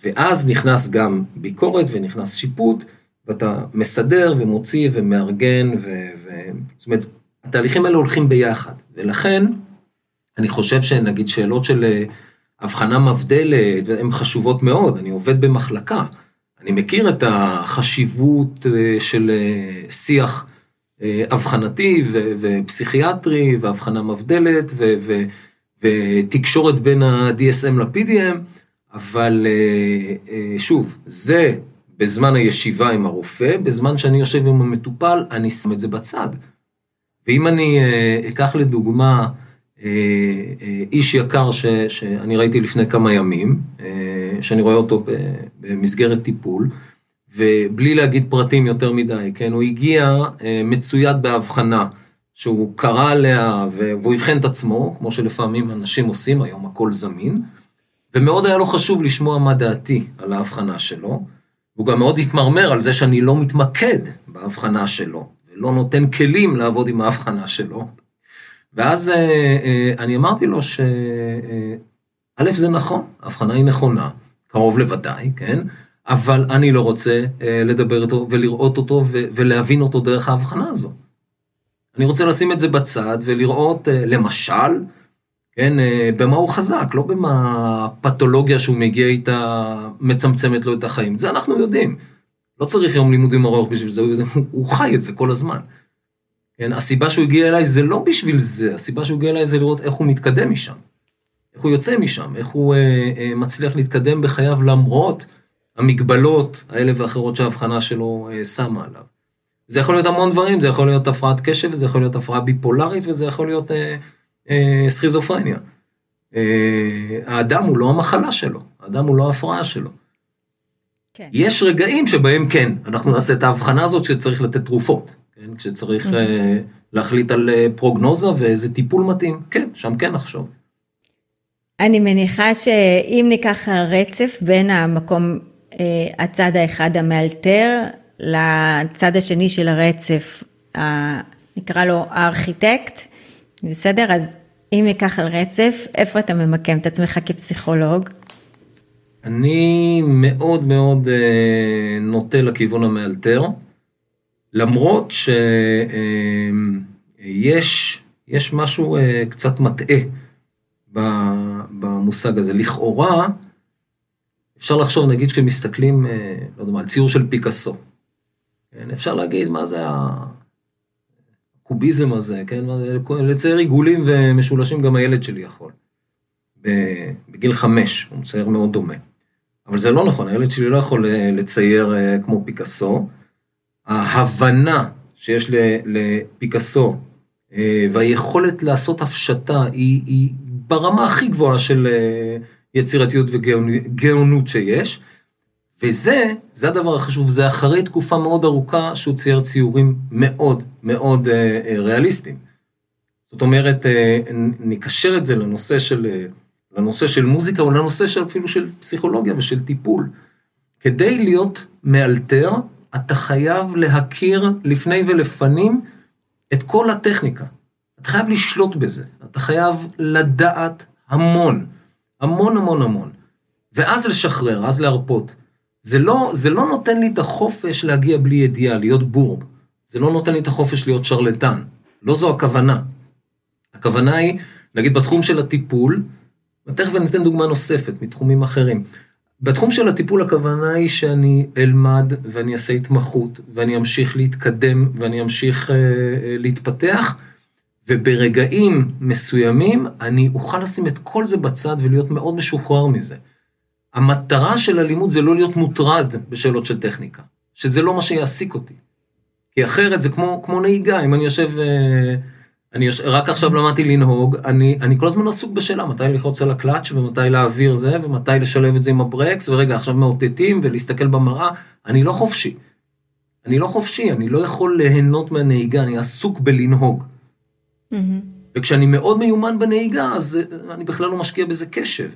ואז נכנס גם ביקורת ונכנס שיפוט, ואתה מסדר ומוציא ומארגן, ו, ו, זאת אומרת, התהליכים האלה הולכים ביחד, ולכן אני חושב שנגיד שאלות של הבחנה מבדלת, הן חשובות מאוד, אני עובד במחלקה, אני מכיר את החשיבות אה, של אה, שיח אה, אבחנתי ופסיכיאטרי והבחנה מבדלת ותקשורת בין ה-DSM ל-PDM, אבל שוב, זה בזמן הישיבה עם הרופא, בזמן שאני יושב עם המטופל, אני שם את זה בצד. ואם אני אקח לדוגמה איש יקר ש, שאני ראיתי לפני כמה ימים, אה, שאני רואה אותו במסגרת טיפול, ובלי להגיד פרטים יותר מדי, כן, הוא הגיע אה, מצויד בהבחנה, שהוא קרא עליה והוא אבחן את עצמו, כמו שלפעמים אנשים עושים, היום הכל זמין, ומאוד היה לו חשוב לשמוע מה דעתי על ההבחנה שלו. הוא גם מאוד התמרמר על זה שאני לא מתמקד בהבחנה שלו, ולא נותן כלים לעבוד עם ההבחנה שלו. ואז אה, אה, אני אמרתי לו ש... אה, זה נכון, ההבחנה היא נכונה, קרוב לוודאי, כן? אבל אני לא רוצה אה, לדבר איתו ולראות אותו ולהבין אותו דרך ההבחנה הזו. אני רוצה לשים את זה בצד ולראות, אה, למשל, כן, אה, במה הוא חזק, לא במה הפתולוגיה שהוא מגיע איתה מצמצמת לו את החיים. זה אנחנו יודעים. לא צריך יום לימודים ארוך בשביל זה, הוא, הוא חי את זה כל הזמן. כן, הסיבה שהוא הגיע אליי זה לא בשביל זה, הסיבה שהוא הגיע אליי זה לראות איך הוא מתקדם משם. איך הוא יוצא משם, איך הוא אה, אה, מצליח להתקדם בחייו למרות המגבלות האלה ואחרות שההבחנה שלו אה, שמה עליו. זה יכול להיות המון דברים, זה יכול להיות הפרעת קשב, וזה יכול להיות הפרעה ביפולרית, וזה יכול להיות אה, אה, סכיזופרניה. אה, האדם הוא לא המחלה שלו, האדם הוא לא ההפרעה שלו. כן. יש רגעים שבהם כן, אנחנו נעשה את ההבחנה הזאת שצריך לתת תרופות, כן? כשצריך אה, להחליט על אה, פרוגנוזה ואיזה טיפול מתאים, כן, שם כן נחשוב. אני מניחה שאם ניקח רצף בין המקום, אה, הצד האחד המאלתר, לצד השני של הרצף, נקרא לו הארכיטקט, בסדר? אז אם ניקח על רצף, איפה אתה ממקם את עצמך כפסיכולוג? אני מאוד מאוד נוטה לכיוון המאלתר, למרות שיש יש משהו אה, קצת מטעה במושג הזה. לכאורה, אפשר לחשוב, נגיד כשמסתכלים, אה, לא יודע מה, על ציור של פיקאסו. כן, אפשר להגיד, מה זה הקוביזם הזה, כן? לצייר עיגולים ומשולשים גם הילד שלי יכול. בגיל חמש, הוא מצייר מאוד דומה. אבל זה לא נכון, הילד שלי לא יכול אה, לצייר כמו פיקאסו. ההבנה שיש לפיקאסו אה, והיכולת לעשות הפשטה היא, היא ברמה הכי גבוהה של אה, יצירתיות וגאונות שיש. וזה, זה הדבר החשוב, זה אחרי תקופה מאוד ארוכה שהוא צייר ציורים מאוד מאוד אה, ריאליסטיים. זאת אומרת, נקשר את זה לנושא של, לנושא של מוזיקה או לנושא של אפילו של פסיכולוגיה ושל טיפול. כדי להיות מאלתר, אתה חייב להכיר לפני ולפנים את כל הטכניקה. אתה חייב לשלוט בזה, אתה חייב לדעת המון, המון המון המון. ואז לשחרר, אז להרפות. זה לא, זה לא נותן לי את החופש להגיע בלי ידיעה, להיות בור. זה לא נותן לי את החופש להיות שרלטן. לא זו הכוונה. הכוונה היא, נגיד בתחום של הטיפול, ותכף אני אתן דוגמה נוספת מתחומים אחרים. בתחום של הטיפול הכוונה היא שאני אלמד ואני אעשה התמחות ואני אמשיך להתקדם ואני אמשיך אה, אה, להתפתח וברגעים מסוימים אני אוכל לשים את כל זה בצד ולהיות מאוד משוחרר מזה. המטרה של הלימוד זה לא להיות מוטרד בשאלות של טכניקה, שזה לא מה שיעסיק אותי. כי אחרת זה כמו, כמו נהיגה, אם אני יושב, אה, אני יושב, רק עכשיו למדתי לנהוג, אני, אני כל הזמן עסוק בשאלה מתי ללחוץ על הקלאץ' ומתי להעביר זה, ומתי לשלב את זה עם הברקס, ורגע, עכשיו מאותתים ולהסתכל במראה, אני לא חופשי. אני לא חופשי, אני לא יכול ליהנות מהנהיגה, אני עסוק בלנהוג. Mm-hmm. וכשאני מאוד מיומן בנהיגה, אז אה, אני בכלל לא משקיע בזה קשב.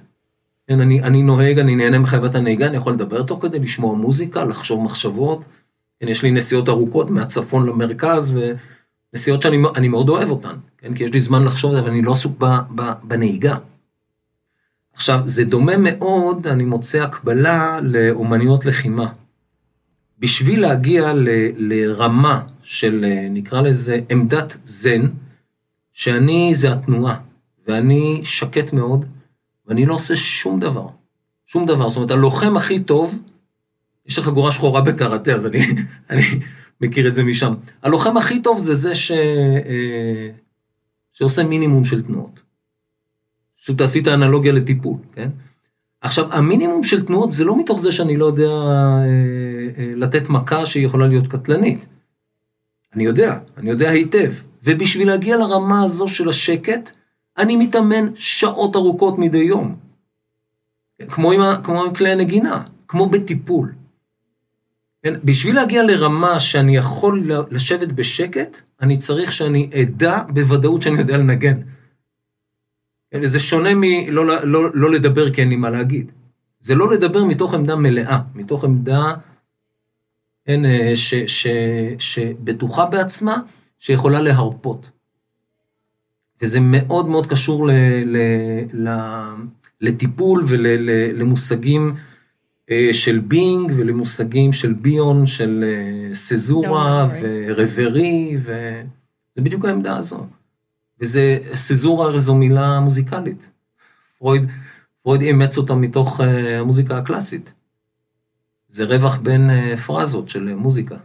כן, אני, אני נוהג, אני נהנה מחייבת הנהיגה, אני יכול לדבר תוך כדי, לשמוע מוזיקה, לחשוב מחשבות. כן, יש לי נסיעות ארוכות מהצפון למרכז, ונסיעות שאני מאוד אוהב אותן, כן, כי יש לי זמן לחשוב, אבל אני לא עסוק ב, ב, בנהיגה. עכשיו, זה דומה מאוד, אני מוצא הקבלה לאומניות לחימה. בשביל להגיע ל, לרמה של, נקרא לזה, עמדת זן, שאני זה התנועה, ואני שקט מאוד, ואני לא עושה שום דבר. שום דבר. זאת אומרת, הלוחם הכי טוב, יש לך חגורה שחורה בקראטה, אז אני, <laughs> אני מכיר את זה משם. הלוחם הכי טוב זה זה ש, אה, שעושה מינימום של תנועות. פשוט עשית אנלוגיה לטיפול, כן? עכשיו, המינימום של תנועות זה לא מתוך זה שאני לא יודע אה, אה, לתת מכה שהיא יכולה להיות קטלנית. אני יודע, אני יודע היטב. ובשביל להגיע לרמה הזו של השקט, אני מתאמן שעות ארוכות מדי יום. כמו עם, כמו עם כלי הנגינה, כמו בטיפול. כן? בשביל להגיע לרמה שאני יכול לשבת בשקט, אני צריך שאני אדע בוודאות שאני יודע לנגן. כן? וזה שונה מלא לא, לא, לא לדבר כי אין לי מה להגיד. זה לא לדבר מתוך עמדה מלאה, מתוך עמדה כן, ש, ש, שבטוחה בעצמה, שיכולה להרפות. וזה מאוד מאוד קשור ל, ל, ל, לטיפול ולמושגים אה, של בינג ולמושגים של ביון, של אה, סזורה ורברי, וזה בדיוק העמדה הזו. וזה, סזורה זו מילה מוזיקלית. פרויד, פרויד אימץ אותה מתוך אה, המוזיקה הקלאסית. זה רווח בין פרזות של מוזיקה.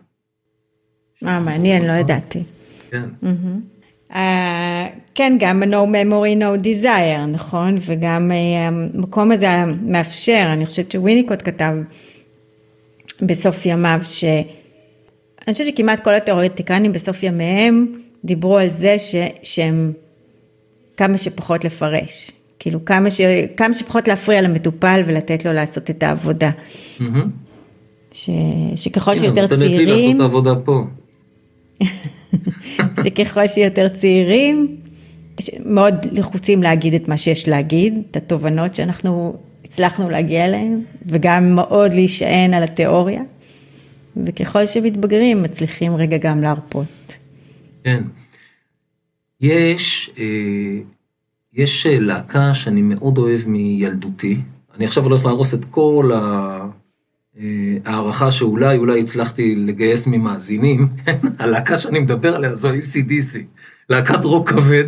אה, מעניין, לא ידעתי. כן. Mm-hmm. Uh, כן, גם no memory, no desire, נכון? וגם uh, המקום הזה מאפשר, אני חושבת שוויניקוט כתב בסוף ימיו, ש... אני חושבת שכמעט כל התיאורטיקנים בסוף ימיהם דיברו על זה ש... שהם כמה שפחות לפרש. כאילו כמה, ש... כמה שפחות להפריע למטופל ולתת לו לעשות את העבודה. Mm-hmm. ש... שככל שיותר צעירים... הנה, נותנת לי לעשות את העבודה פה. <laughs> שככל שיותר צעירים, מאוד לחוצים להגיד את מה שיש להגיד, את התובנות שאנחנו הצלחנו להגיע אליהן, וגם מאוד להישען על התיאוריה, וככל שמתבגרים מצליחים רגע גם להרפות. כן. יש, אה, יש להקה שאני מאוד אוהב מילדותי, אני עכשיו הולך להרוס את כל ה... אה, הערכה שאולי, אולי הצלחתי לגייס ממאזינים, <laughs> הלהקה שאני מדבר עליה זו ACDC, להקת רוק כבד.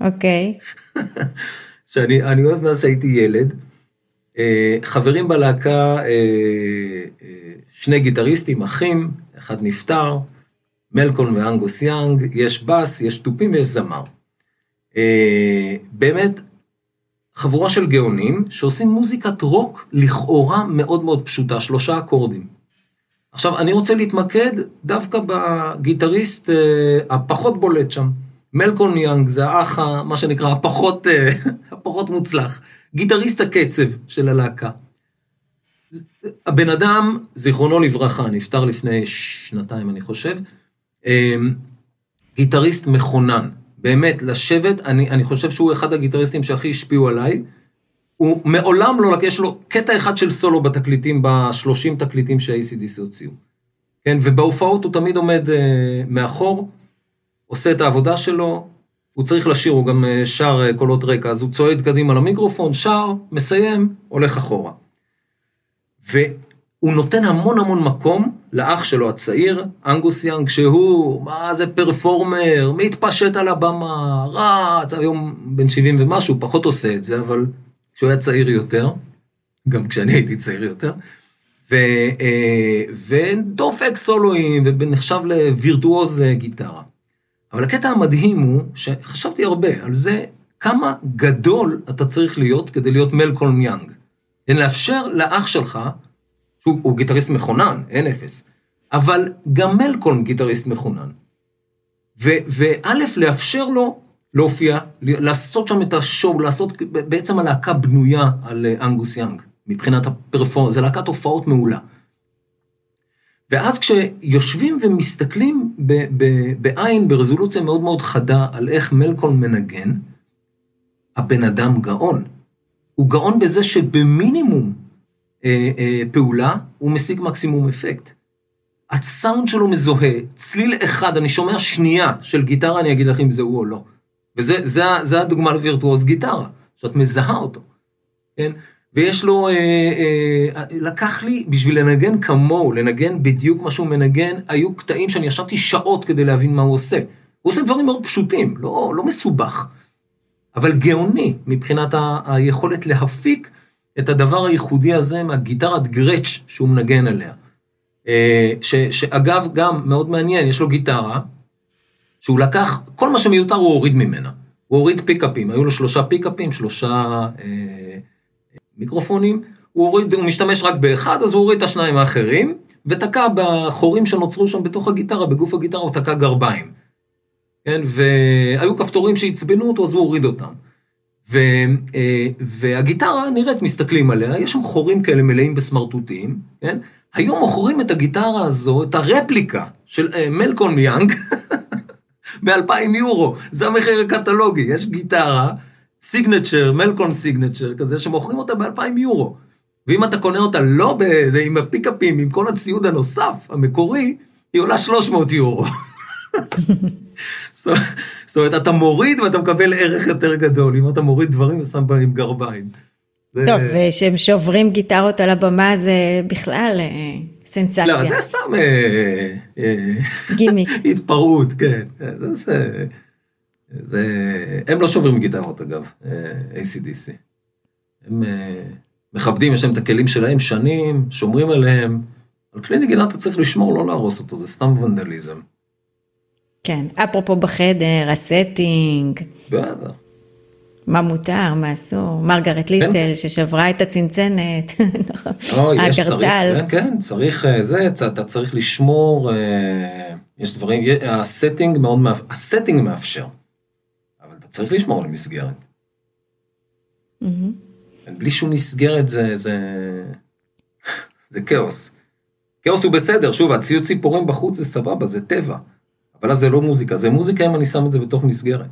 אוקיי. <laughs> שאני אוהב מאז שהייתי ילד. אה, חברים בלהקה, אה, שני גיטריסטים, אחים, אחד נפטר, מלקולם ואנגוס יאנג, יש בס, יש תופים ויש זמר. באמת, חבורה של גאונים שעושים מוזיקת רוק לכאורה מאוד מאוד פשוטה, שלושה אקורדים. עכשיו, אני רוצה להתמקד דווקא בגיטריסט אה, הפחות בולט שם. מלקולם יאנג זה האח, מה שנקרא, הפחות, אה, <laughs> הפחות מוצלח. גיטריסט הקצב של הלהקה. הבן אדם, זיכרונו לברכה, נפטר לפני שנתיים, אני חושב, אה, גיטריסט מכונן. באמת, לשבת, אני, אני חושב שהוא אחד הגיטריסטים שהכי השפיעו עליי. הוא מעולם לא יש לו קטע אחד של סולו בתקליטים, בשלושים תקליטים שה-ACDC הוציאו. כן, ובהופעות הוא תמיד עומד אה, מאחור, עושה את העבודה שלו, הוא צריך לשיר, הוא גם אה, שר אה, קולות רקע, אז הוא צועד קדימה למיקרופון, שר, מסיים, הולך אחורה. והוא נותן המון המון מקום לאח שלו הצעיר, אנגוס יאנג, שהוא, מה זה פרפורמר, מתפשט על הבמה, רץ, היום בן 70 ומשהו, הוא פחות עושה את זה, אבל כשהוא היה צעיר יותר, גם כשאני הייתי צעיר יותר, ו, אה, ודופק סולואים, ונחשב לווירטואוז אה, גיטרה. אבל הקטע המדהים הוא, שחשבתי הרבה על זה, כמה גדול אתה צריך להיות כדי להיות מלקולם יאנג. לאפשר לאח שלך, שהוא גיטריסט מכונן, אין אפס, אבל גם מלקולם גיטריסט מכונן. וא', לאפשר לו להופיע, לעשות שם את ה show, לעשות, בעצם הלהקה בנויה על אה, אנגוס יאנג, מבחינת ה performance, זו להקת הופעות מעולה. ואז כשיושבים ומסתכלים ב, ב, בעין, ברזולוציה מאוד מאוד חדה, על איך מלקולם מנגן, הבן אדם גאון. הוא גאון בזה שבמינימום פעולה, הוא משיג מקסימום אפקט. הסאונד שלו מזוהה, צליל אחד, אני שומע שנייה של גיטרה, אני אגיד לך אם זה הוא או לא. וזה זה, זה הדוגמה לווירטואוז גיטרה, שאת מזהה אותו, כן? ויש לו, אה, אה, לקח לי, בשביל לנגן כמוהו, לנגן בדיוק מה שהוא מנגן, היו קטעים שאני ישבתי שעות כדי להבין מה הוא עושה. הוא עושה דברים מאוד פשוטים, לא, לא מסובך, אבל גאוני מבחינת ה, היכולת להפיק את הדבר הייחודי הזה מהגיטרת גרץ' שהוא מנגן עליה. אה, ש, שאגב, גם מאוד מעניין, יש לו גיטרה, שהוא לקח, כל מה שמיותר הוא הוריד ממנה. הוא הוריד פיקאפים, היו לו שלושה פיקאפים, שלושה אה, מיקרופונים, הוא, הוריד, הוא משתמש רק באחד, אז הוא הוריד את השניים האחרים, ותקע בחורים שנוצרו שם בתוך הגיטרה, בגוף הגיטרה הוא תקע גרביים. כן, והיו כפתורים שעצבנו אותו, אז הוא הוריד אותם. ו, אה, והגיטרה נראית, מסתכלים עליה, יש שם חורים כאלה מלאים בסמרטוטים, כן? היום מוכרים את הגיטרה הזו, את הרפליקה של אה, מלקון יאנג, <laughs> ב-2,000 יורו, זה המחיר הקטלוגי, יש גיטרה, סיגנצ'ר, מלקום סיגנצ'ר כזה, שמוכרים אותה ב-2,000 יורו. ואם אתה קונה אותה לא בזה, עם הפיקאפים, עם כל הציוד הנוסף, המקורי, היא עולה 300 יורו. <laughs> זאת אומרת, אתה מוריד ואתה מקבל ערך יותר גדול, אם אתה מוריד דברים ושם בהם גרביים. טוב, וכשהם שוברים גיטרות על הבמה זה בכלל אה, סנסציה. לא, זה סתם... אה, אה, גימיק. <laughs> התפרעות, כן. זה... זה... הם לא שוברים גיטרות אגב, ACDC. הם מכבדים, יש להם את הכלים שלהם שנים, שומרים עליהם. על כלי נגינה אתה צריך לשמור, לא להרוס אותו, זה סתם ונדליזם. כן, אפרופו בחדר, ה setting. בטח. מה מותר, מה אסור, מרגרט ליטל כן. ששברה את הצנצנת, <laughs> האגרטל. כן, כן, צריך אה, זה, אתה צריך לשמור, אה, יש דברים, ה setting מאוד, הסטינג מאפשר, אבל אתה צריך לשמור על מסגרת. בלי שום מסגרת זה, זה, <laughs> זה כאוס. כאוס הוא בסדר, שוב, הציוד ציפורים בחוץ זה סבבה, זה טבע, אבל אז זה לא מוזיקה, זה מוזיקה אם אני שם את זה בתוך מסגרת.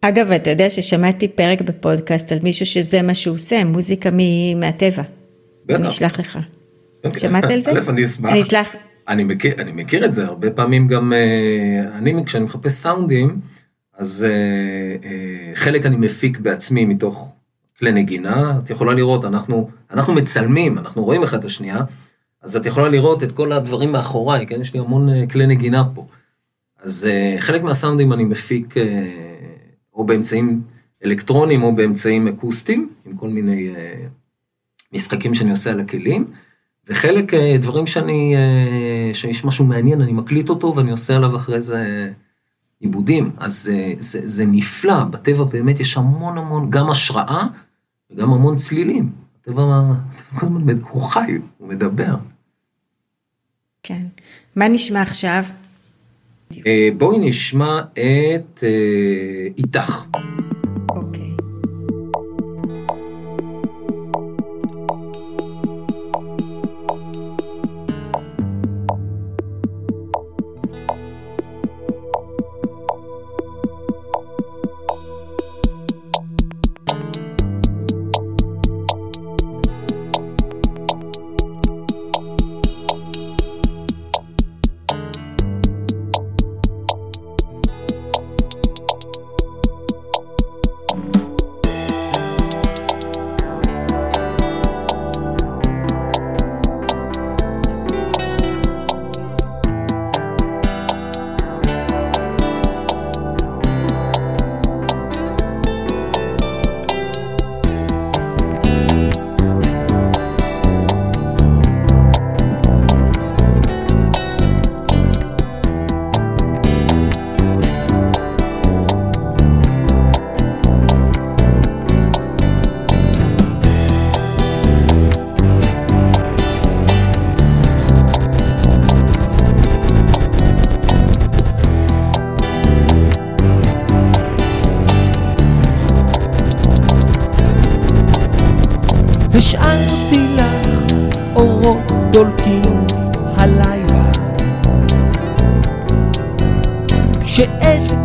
אגב, אתה יודע ששמעתי פרק בפודקאסט על מישהו שזה מה שהוא עושה, מוזיקה מהטבע. בטח. אני אשלח לך. אוקיי. שמעת על זה? <laughs> א', אני אשמח. אני אשלח. אני מכיר, אני מכיר את זה, הרבה פעמים גם, אה, אני, כשאני מחפש סאונדים, אז אה, אה, חלק אני מפיק בעצמי מתוך כלי נגינה, את יכולה לראות, אנחנו, אנחנו מצלמים, אנחנו רואים אחד את השנייה, אז את יכולה לראות את כל הדברים מאחוריי, כן? יש לי המון כלי נגינה פה. אז חלק מהסאונדים אני מפיק או באמצעים אלקטרונים או באמצעים אקוסטיים, עם כל מיני uh, משחקים שאני עושה על הכלים, וחלק uh, דברים שאני, uh, שיש משהו מעניין, אני מקליט אותו ואני עושה עליו אחרי זה עיבודים. אז uh, זה, זה נפלא, בטבע באמת יש המון המון, גם השראה וגם המון צלילים. הטבע הוא חי, הוא מדבר. כן. מה נשמע עכשיו? אה, בואי נשמע את אה, איתך.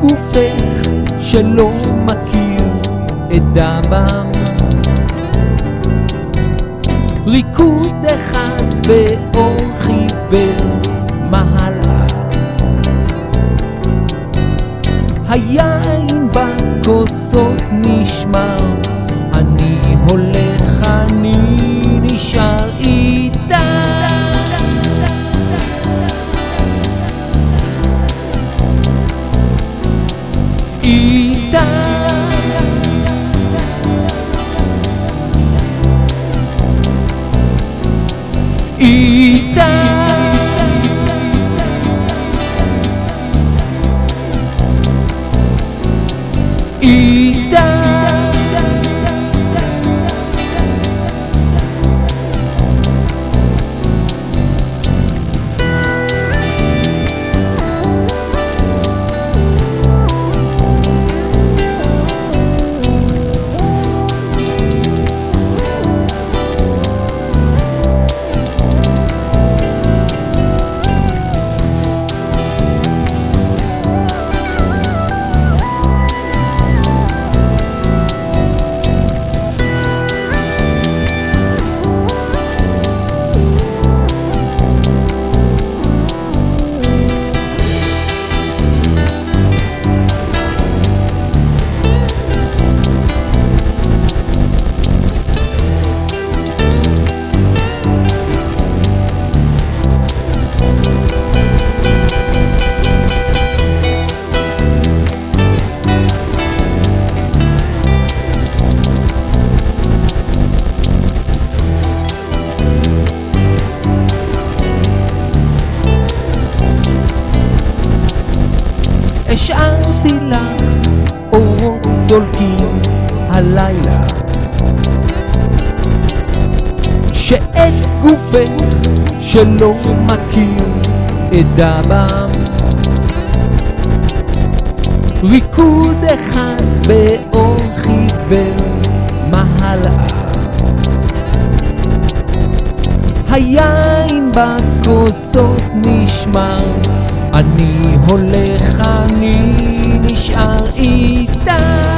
גופך שלא מכיר את דמם. ריקוד אחד ואור שלא מכיר את דמם. ריקוד אחד באור חיוור מהלאה היין בכוסות נשמר אני הולך, אני נשאר איתה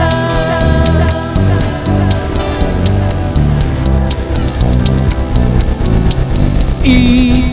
איתה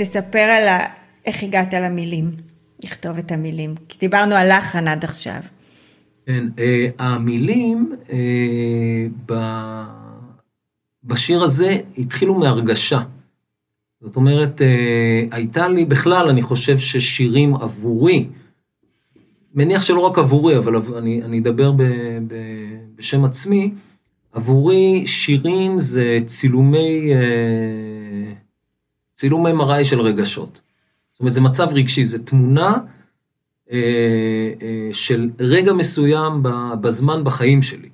תספר על ה... איך הגעת למילים, לכתוב את המילים. כי דיברנו על לחן עד עכשיו. כן, אה, המילים אה, ב... בשיר הזה התחילו מהרגשה. זאת אומרת, אה, הייתה לי, בכלל, אני חושב ששירים עבורי, מניח שלא רק עבורי, אבל אני, אני אדבר ב, ב, בשם עצמי, עבורי שירים זה צילומי, אה, צילומי מראה של רגשות. זאת אומרת, זה מצב רגשי, זה תמונה אה, אה, של רגע מסוים בזמן בחיים שלי.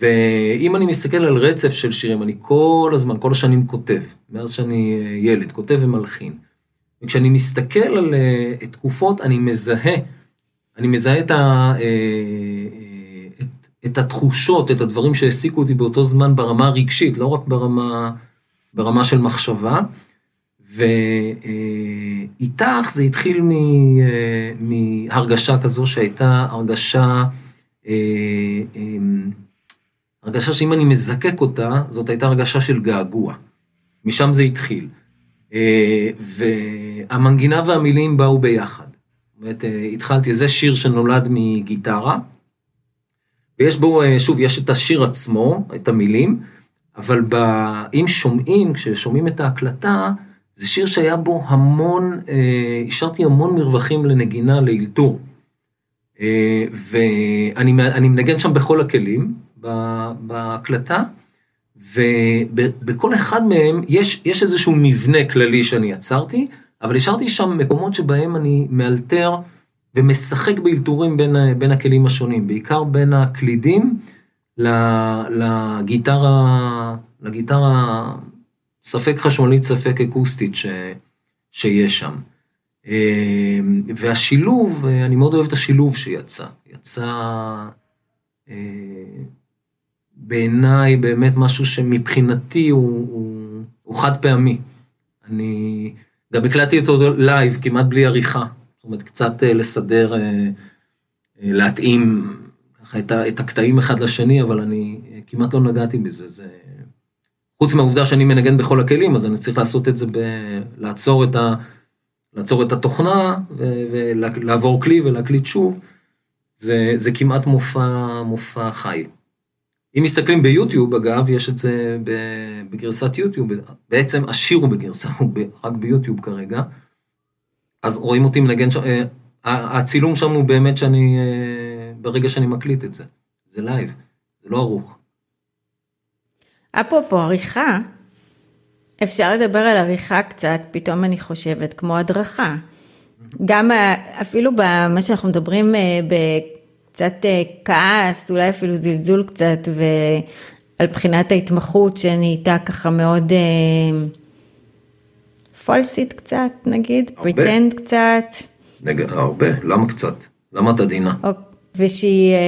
ואם אני מסתכל על רצף של שירים, אני כל הזמן, כל השנים כותב, מאז שאני אה, ילד, כותב ומלחין. וכשאני מסתכל על אה, תקופות, אני מזהה, אני מזהה את, ה, אה, את, את התחושות, את הדברים שהעסיקו אותי באותו זמן ברמה הרגשית, לא רק ברמה, ברמה של מחשבה. ואיתך זה התחיל אה, מהרגשה כזו שהייתה הרגשה, אה, אה, הרגשה שאם אני מזקק אותה, זאת הייתה הרגשה של געגוע. משם זה התחיל. אה, והמנגינה והמילים באו ביחד. זאת אומרת, התחלתי, זה שיר שנולד מגיטרה, ויש בו, שוב, יש את השיר עצמו, את המילים, אבל ב... אם שומעים, כששומעים את ההקלטה, זה שיר שהיה בו המון, אה, השארתי המון מרווחים לנגינה, לאלתור. אה, ואני אני מנגן שם בכל הכלים בהקלטה, ובכל אחד מהם יש, יש איזשהו מבנה כללי שאני יצרתי, אבל השארתי שם מקומות שבהם אני מאלתר ומשחק באלתורים בין, בין הכלים השונים, בעיקר בין הקלידים לגיטרה, לגיטרה ספק חשמלית, ספק אקוסטית ש, שיש שם. אה, והשילוב, אה, אני מאוד אוהב את השילוב שיצא. יצא אה, בעיניי באמת משהו שמבחינתי הוא, הוא, הוא חד פעמי. אני גם הקלטתי אותו לייב, כמעט בלי עריכה. זאת אומרת, קצת לסדר, להתאים ככה את, הקטעים אחד לשני, אבל אני כמעט לא נגעתי בזה. זה... חוץ מהעובדה שאני מנגן בכל הכלים, אז אני צריך לעשות את זה, ב... לעצור את, ה... לעצור את התוכנה ו... ולעבור כלי ולהקליט שוב. זה, זה כמעט מופע, מופע חי. אם מסתכלים ביוטיוב, אגב, יש את זה בגרסת יוטיוב, בעצם השיר הוא בגרסה, הוא רק ביוטיוב כרגע. אז רואים אותי מנגן שם, אה, הצילום שם הוא באמת שאני, אה, ברגע שאני מקליט את זה. זה לייב, זה לא ערוך. אפרופו עריכה, אפשר לדבר על עריכה קצת, פתאום אני חושבת, כמו הדרכה. גם ה- אפילו במה שאנחנו מדברים אה, בקצת אה, כעס, אולי אפילו זלזול קצת, ועל בחינת ההתמחות שנהייתה ככה מאוד אה, false ית קצת, נגיד. pretend קצת. נג... הרבה, למה קצת? למה את עדינה? ושהיא אה,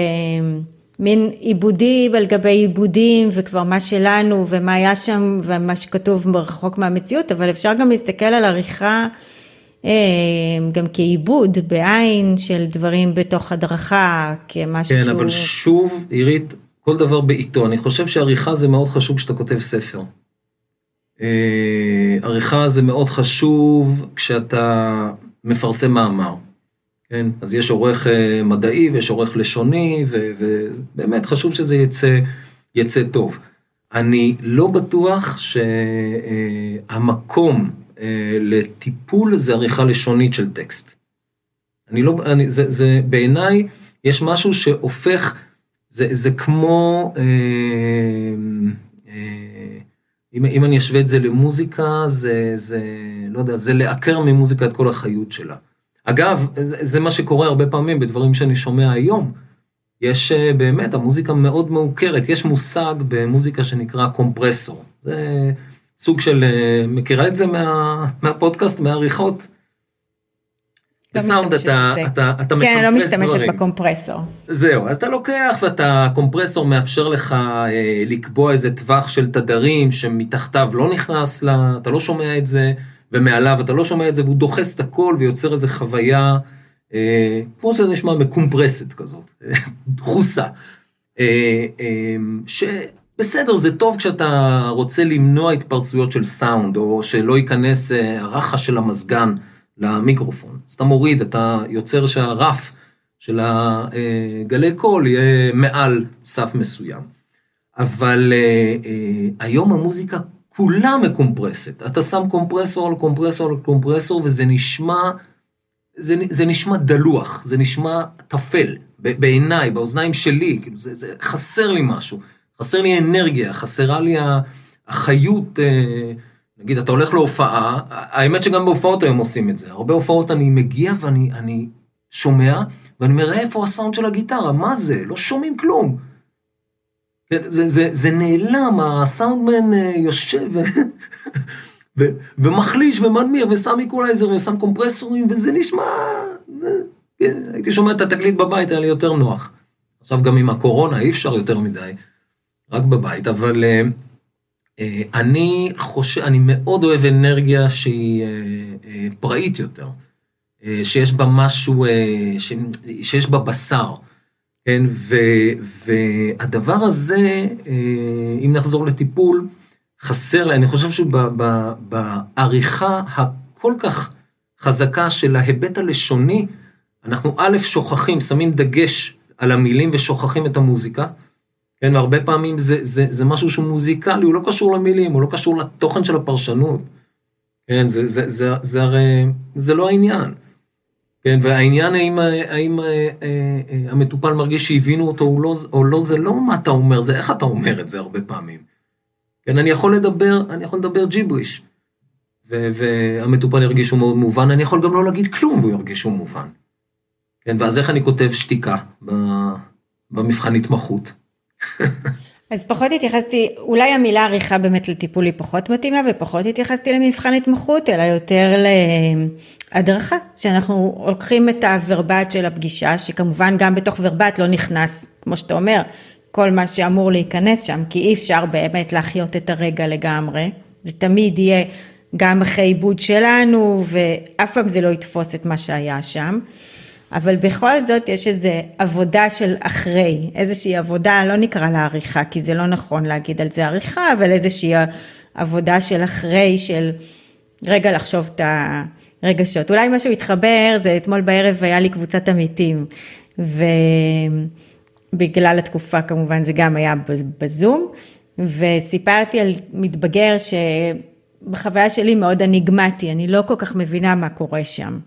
מין עיבודים על גבי עיבודים, וכבר מה שלנו, ומה היה שם, ומה שכתוב רחוק מהמציאות, אבל אפשר גם להסתכל על עריכה אה, גם כעיבוד, בעין של דברים בתוך הדרכה, כמשהו כן. אבל שוב, עירית, כל דבר בעיתו. אני חושב שעריכה זה מאוד חשוב כשאתה כותב ספר. אה, עריכה זה מאוד חשוב כשאתה מפרסם מאמר. כן, אז יש עורך אה, מדעי ויש עורך לשוני, ו- ובאמת חשוב שזה יצא, יצא טוב. אני לא בטוח שהמקום לטיפול זה עריכה לשונית של טקסט. אני לא, אני, זה, זה בעיניי, יש משהו שהופך, זה, זה כמו, אה, אה, אם, אם אני אשווה את זה למוזיקה, זה, זה, לא יודע, זה לעקר ממוזיקה את כל החיות שלה. אגב, זה, זה מה שקורה הרבה פעמים בדברים שאני שומע היום. יש אה, באמת, המוזיקה מאוד מעוקרת, יש מושג במוזיקה שנקרא קומפרסור. זה סוג של, אה, מכירה את זה מה, מהפודקאסט, מהעריכות? לא בסאונד משתמשת אתה, בזה. אתה, אתה כן, אני לא מקומפרס משתמשת דברים. בקומפרסור. זהו, אז אתה לוקח ואתה, הקומפרסור מאפשר לך אה, לקבוע איזה טווח של תדרים שמתחתיו לא נכנס ל... אתה לא שומע את זה, ומעליו אתה לא שומע את זה, והוא דוחס את הכל ויוצר איזה חוויה, אה, כמו שזה נשמע, מקומפרסת כזאת, <laughs> דחוסה. אה, אה, שבסדר, זה טוב כשאתה רוצה למנוע התפרצויות של סאונד, או שלא ייכנס הרחש של המזגן למיקרופון. אז אתה מוריד, אתה יוצר שהרף של הגלי קול יהיה מעל סף מסוים. אבל היום המוזיקה כולה מקומפרסת. אתה שם קומפרסור על קומפרסור על קומפרסור, וזה נשמע, זה, זה נשמע דלוח, זה נשמע טפל, בעיניי, באוזניים שלי, כאילו זה, זה חסר לי משהו, חסר לי אנרגיה, חסרה לי החיות, אה, נגיד, אתה הולך להופעה, האמת שגם בהופעות היום עושים את זה, הרבה הופעות אני מגיע ואני אני שומע, ואני אומר, איפה הסאונד של הגיטרה? מה זה? לא שומעים כלום. זה, זה, זה נעלם, הסאונדמן אה, יושב ו, ומחליש ומנמיך ושם איקולייזר ושם קומפרסורים, וזה נשמע... כן, הייתי שומע את התקליט בבית, היה לי יותר נוח. עכשיו גם עם הקורונה אי אפשר יותר מדי, רק בבית, אבל, אה, אה, אני חושב, אני מאוד אוהב אנרגיה שהיא אה, אה, פראית יותר, שיש בה משהו, ש, שיש בה בשר, כן, ו, והדבר הזה, אה, אם נחזור לטיפול, חסר לי, אני חושב שבעריכה הכל כך חזקה של ההיבט הלשוני, אנחנו א', שוכחים, שמים דגש על המילים ושוכחים את המוזיקה. כן, והרבה פעמים זה, זה, זה משהו שהוא מוזיקלי, הוא לא קשור למילים, הוא לא קשור לתוכן של הפרשנות. כן, זה, זה, זה, זה הרי, זה לא העניין. כן, והעניין האם, האם אה, אה, אה, המטופל מרגיש שהבינו אותו או לא, או לא, זה לא מה אתה אומר, זה איך אתה אומר את זה הרבה פעמים. כן, אני יכול לדבר, אני יכול לדבר ג'יבריש, והמטופל ירגיש שהוא מאוד מובן, אני יכול גם לא להגיד כלום והוא ירגיש שהוא מובן. כן, ואז איך אני כותב שתיקה במבחן התמחות? <laughs> אז פחות התייחסתי, אולי המילה עריכה באמת לטיפול היא פחות מתאימה, ופחות התייחסתי למבחן התמחות, אלא יותר להדרכה, שאנחנו לוקחים את הוורבט של הפגישה, שכמובן גם בתוך וורבט לא נכנס, כמו שאתה אומר, כל מה שאמור להיכנס שם, כי אי אפשר באמת להחיות את הרגע לגמרי, זה תמיד יהיה גם אחרי עיבוד שלנו, ואף פעם זה לא יתפוס את מה שהיה שם. אבל בכל זאת יש איזו עבודה של אחרי, איזושהי עבודה, לא נקרא לה עריכה, כי זה לא נכון להגיד על זה עריכה, אבל איזושהי עבודה של אחרי, של רגע לחשוב את הרגשות. אולי משהו התחבר, זה אתמול בערב היה לי קבוצת עמיתים, ובגלל התקופה כמובן זה גם היה בזום, וסיפרתי על מתבגר שבחוויה שלי מאוד אניגמטי, אני לא כל כך מבינה מה קורה שם.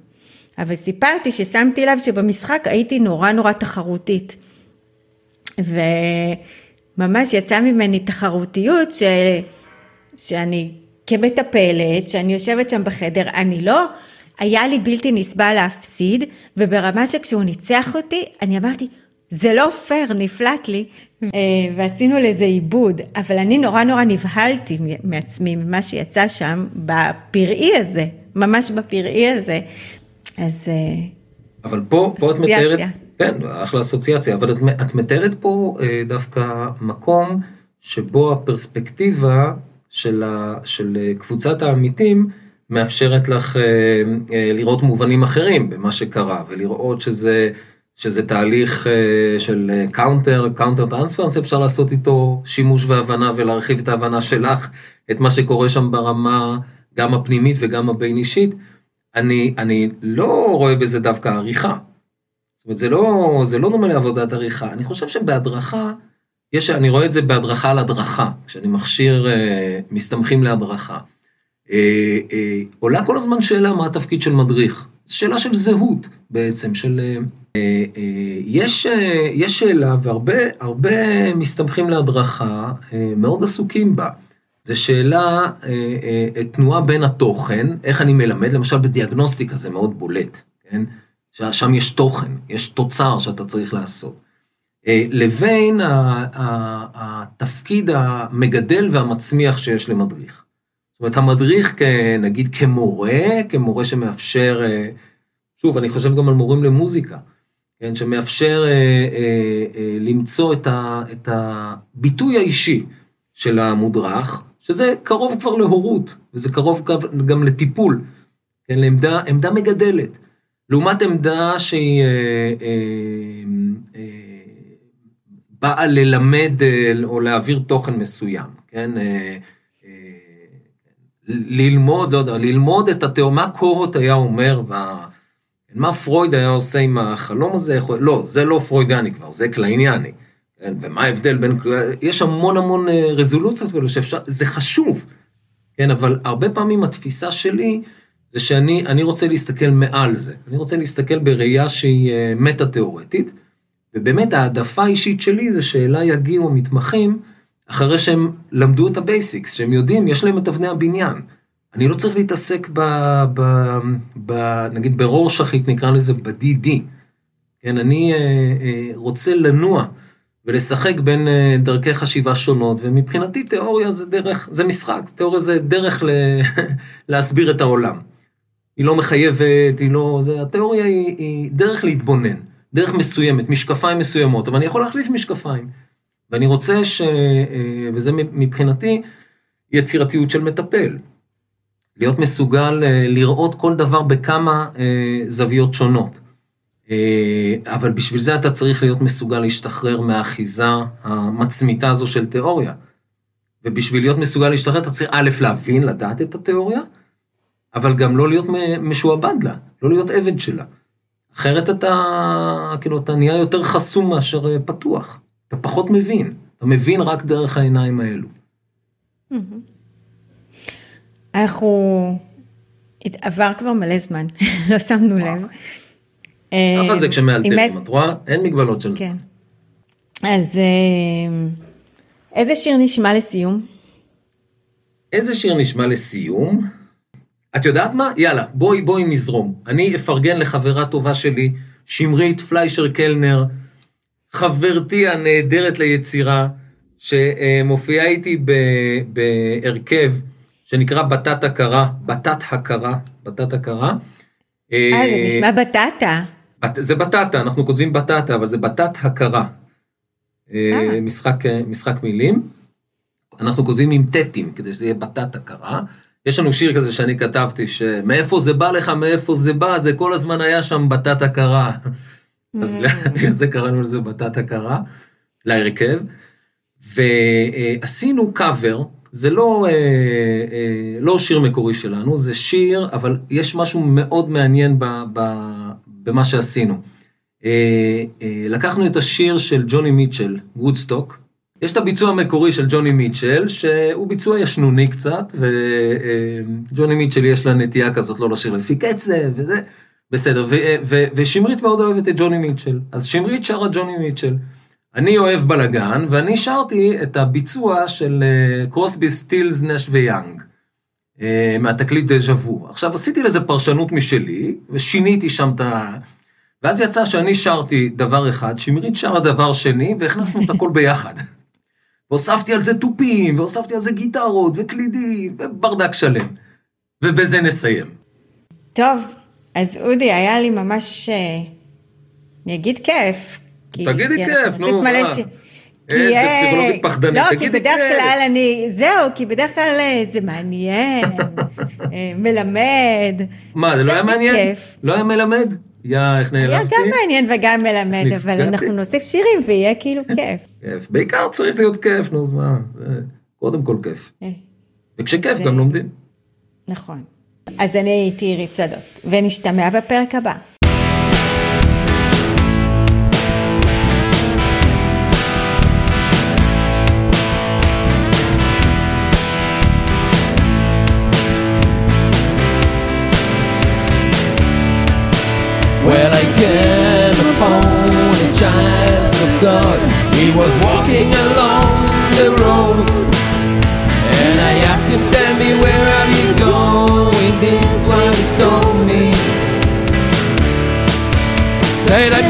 אבל סיפרתי ששמתי לב שבמשחק הייתי נורא נורא תחרותית. וממש יצאה ממני תחרותיות ש... שאני כמטפלת, שאני יושבת שם בחדר, אני לא, היה לי בלתי נסבל להפסיד, וברמה שכשהוא ניצח אותי, אני אמרתי, זה לא פייר, נפלט לי, אה, ועשינו לזה עיבוד, אבל אני נורא נורא נבהלתי מעצמי, ממה שיצא שם, בפראי הזה, ממש בפראי הזה, אז... אה, אבל פה, פה את מתארת, כן, אחלה אסוציאציה, אבל את, את מתארת פה אה, דווקא מקום שבו הפרספקטיבה של, ה, של אה, קבוצת העמיתים מאפשרת לך לראות מובנים אחרים במה שקרה, ולראות שזה, שזה תהליך של counter, counter transference, אפשר לעשות איתו שימוש והבנה ולהרחיב את ההבנה שלך, את מה שקורה שם ברמה גם הפנימית וגם הבין אישית. אני, אני לא רואה בזה דווקא עריכה. זאת אומרת, זה לא, זה לא דומה לעבודת עריכה. אני חושב שבהדרכה, יש, אני רואה את זה בהדרכה על הדרכה, כשאני מכשיר אה, מסתמכים להדרכה. אה, אה, עולה כל הזמן שאלה מה התפקיד של מדריך. זו שאלה של זהות בעצם, של... אה, אה, יש, אה, יש שאלה, והרבה מסתמכים להדרכה אה, מאוד עסוקים בה. זה שאלה, אה, אה, תנועה בין התוכן, איך אני מלמד, למשל בדיאגנוסטיקה זה מאוד בולט, כן? שם יש תוכן, יש תוצר שאתה צריך לעשות. אה, לבין התפקיד המגדל והמצמיח שיש למדריך. זאת אומרת, המדריך, נגיד כמורה, כמורה שמאפשר, שוב, אני חושב גם על מורים למוזיקה, כן, שמאפשר למצוא את הביטוי האישי של המודרך, שזה קרוב כבר להורות, וזה קרוב גם לטיפול, כן, לעמדה עמדה מגדלת. לעומת עמדה שהיא אה, אה, אה, באה ללמד אה, או להעביר תוכן מסוים, כן? אה, אה, ללמוד, לא יודע, ללמוד את התיאור, מה קורות היה אומר, וה, מה פרויד היה עושה עם החלום הזה, לא, זה לא פרוידני כבר, זה קלייניאני. כן, ומה ההבדל בין, יש המון המון אה, רזולוציות כאלה שאפשר, זה חשוב, כן, אבל הרבה פעמים התפיסה שלי זה שאני רוצה להסתכל מעל זה, אני רוצה להסתכל בראייה שהיא אה, מטה-תיאורטית, ובאמת העדפה האישית שלי זה שאליי יגיעו המתמחים אחרי שהם למדו את ה basics, שהם יודעים, יש להם את אבני הבניין. אני לא צריך להתעסק ב... ב, ב נגיד ברורשכית, נקרא לזה ב-DD. כן, אני אה, אה, רוצה לנוע. ולשחק בין אה, דרכי חשיבה שונות, ומבחינתי תיאוריה זה דרך, זה משחק, תיאוריה זה דרך ל... <laughs> להסביר את העולם. היא לא מחייבת, היא לא... זה, התיאוריה היא, היא דרך להתבונן, דרך מסוימת, משקפיים מסוימות, אבל אני יכול להחליף משקפיים. ואני רוצה ש... אה, וזה מבחינתי, יצירתיות של מטפל. להיות מסוגל אה, לראות כל דבר בכמה זוויות שונות. אה, אבל בשביל זה אתה צריך להיות מסוגל להשתחרר מהאחיזה המצמיתה הזו של תיאוריה. ובשביל להיות מסוגל להשתחרר אתה צריך א', להבין, לדעת את התיאוריה, אבל גם לא להיות משועבד לה, לא להיות עבד שלה. אחרת אתה, כאילו, אתה נהיה יותר חסום מאשר אה, פתוח. אתה פחות מבין. אתה מבין רק דרך העיניים האלו. אנחנו... עבר כבר מלא זמן, <laughs> לא שמנו לב. ככה זה אה, כשמאלתרים, את רואה? אין מגבלות של זמן. כן. אז אה, איזה שיר נשמע לסיום? איזה שיר נשמע לסיום? את יודעת מה? יאללה, בואי בואי נזרום. אני אפרגן לחברה טובה שלי, שמרית פליישר קלנר, חברתי הנהדרת ליצירה, שמופיעה איתי בהרכב שנקרא בתת הכרה, בתת הכרה, בתת הכרה. אה, זה נשמע בטטה. זה בטטה, אנחנו כותבים בטטה, אבל זה בתת הכרה. אה, אה. משחק, משחק מילים. אנחנו כותבים עם טטים, כדי שזה יהיה בתת הכרה. יש לנו שיר כזה שאני כתבתי, שמאיפה זה בא לך, מאיפה זה בא, זה כל הזמן היה שם בתת הכרה. אז זה קראנו לזה בתת הכרה, להרכב. ועשינו קאבר, זה לא, אה, אה, לא שיר מקורי שלנו, זה שיר, אבל יש משהו מאוד מעניין ב, ב, במה שעשינו. אה, אה, לקחנו את השיר של ג'וני מיטשל, וודסטוק. יש את הביצוע המקורי של ג'וני מיטשל, שהוא ביצוע ישנוני קצת, וג'וני מיטשל יש לה נטייה כזאת לא לשיר לפי קצב וזה, בסדר, ו, ו, ושמרית מאוד אוהבת את ג'וני מיטשל, אז שמרית שרה ג'וני מיטשל. אני אוהב בלאגן, ואני שרתי את הביצוע של אה, קרוסבי, סטילס, נש ויאנג, אה, מהתקליט דז'ה וו. עכשיו, עשיתי לזה פרשנות משלי, ושיניתי שם את ה... ואז יצא שאני שרתי דבר אחד, שמרית שרה דבר שני, והכנסנו את הכל ביחד. <laughs> והוספתי על זה תופים, והוספתי על זה גיטרות, וקלידים, וברדק שלם. ובזה נסיים. טוב, אז אודי, היה לי ממש, אה, אני אגיד כיף. כי- תגידי כי כיף, נו, מה? ש- איזה כי, פסיכולוגית פחדנית, לא, כי תגידי בדרך כיף. כלל אני, זהו, כי בדרך כלל אה, זה מעניין, <laughs> אה, מלמד. מה, זה לא היה מעניין? כיף. לא היה מלמד? יא, איך היה נעלבתי? גם מעניין וגם מלמד, אבל נפגעתי. אנחנו נוסיף שירים ויהיה כאילו <laughs> כיף. כיף. בעיקר צריך להיות כיף, נו, אז מה? קודם כל כיף. אה, וכשכיף זה- גם לומדים. נכון. אז אני הייתי עירית שדות, ונשתמע בפרק הבא. God. He was walking along the road. And I asked him, tell me, where are you going? This is what he told me. Said, I'm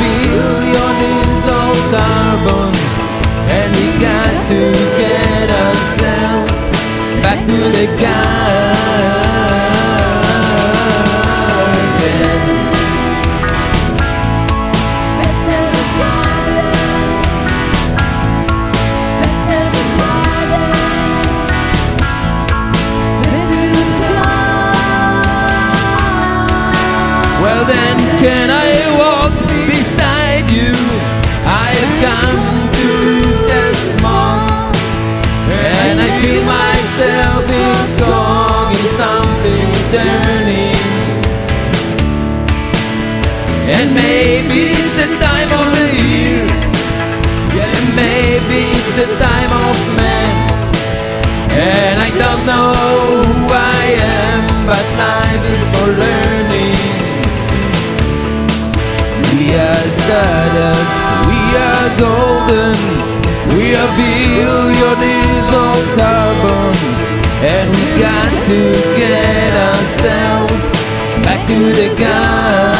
are billions of carbon, and we got to get ourselves back to the garden. Feel myself in something turning. And maybe it's the time of the year, yeah, maybe it's the time of man. And I don't know who I am, but life is for learning. We are stardust, we are golden, we are billions of carbon, and we got to get ourselves back to the garden.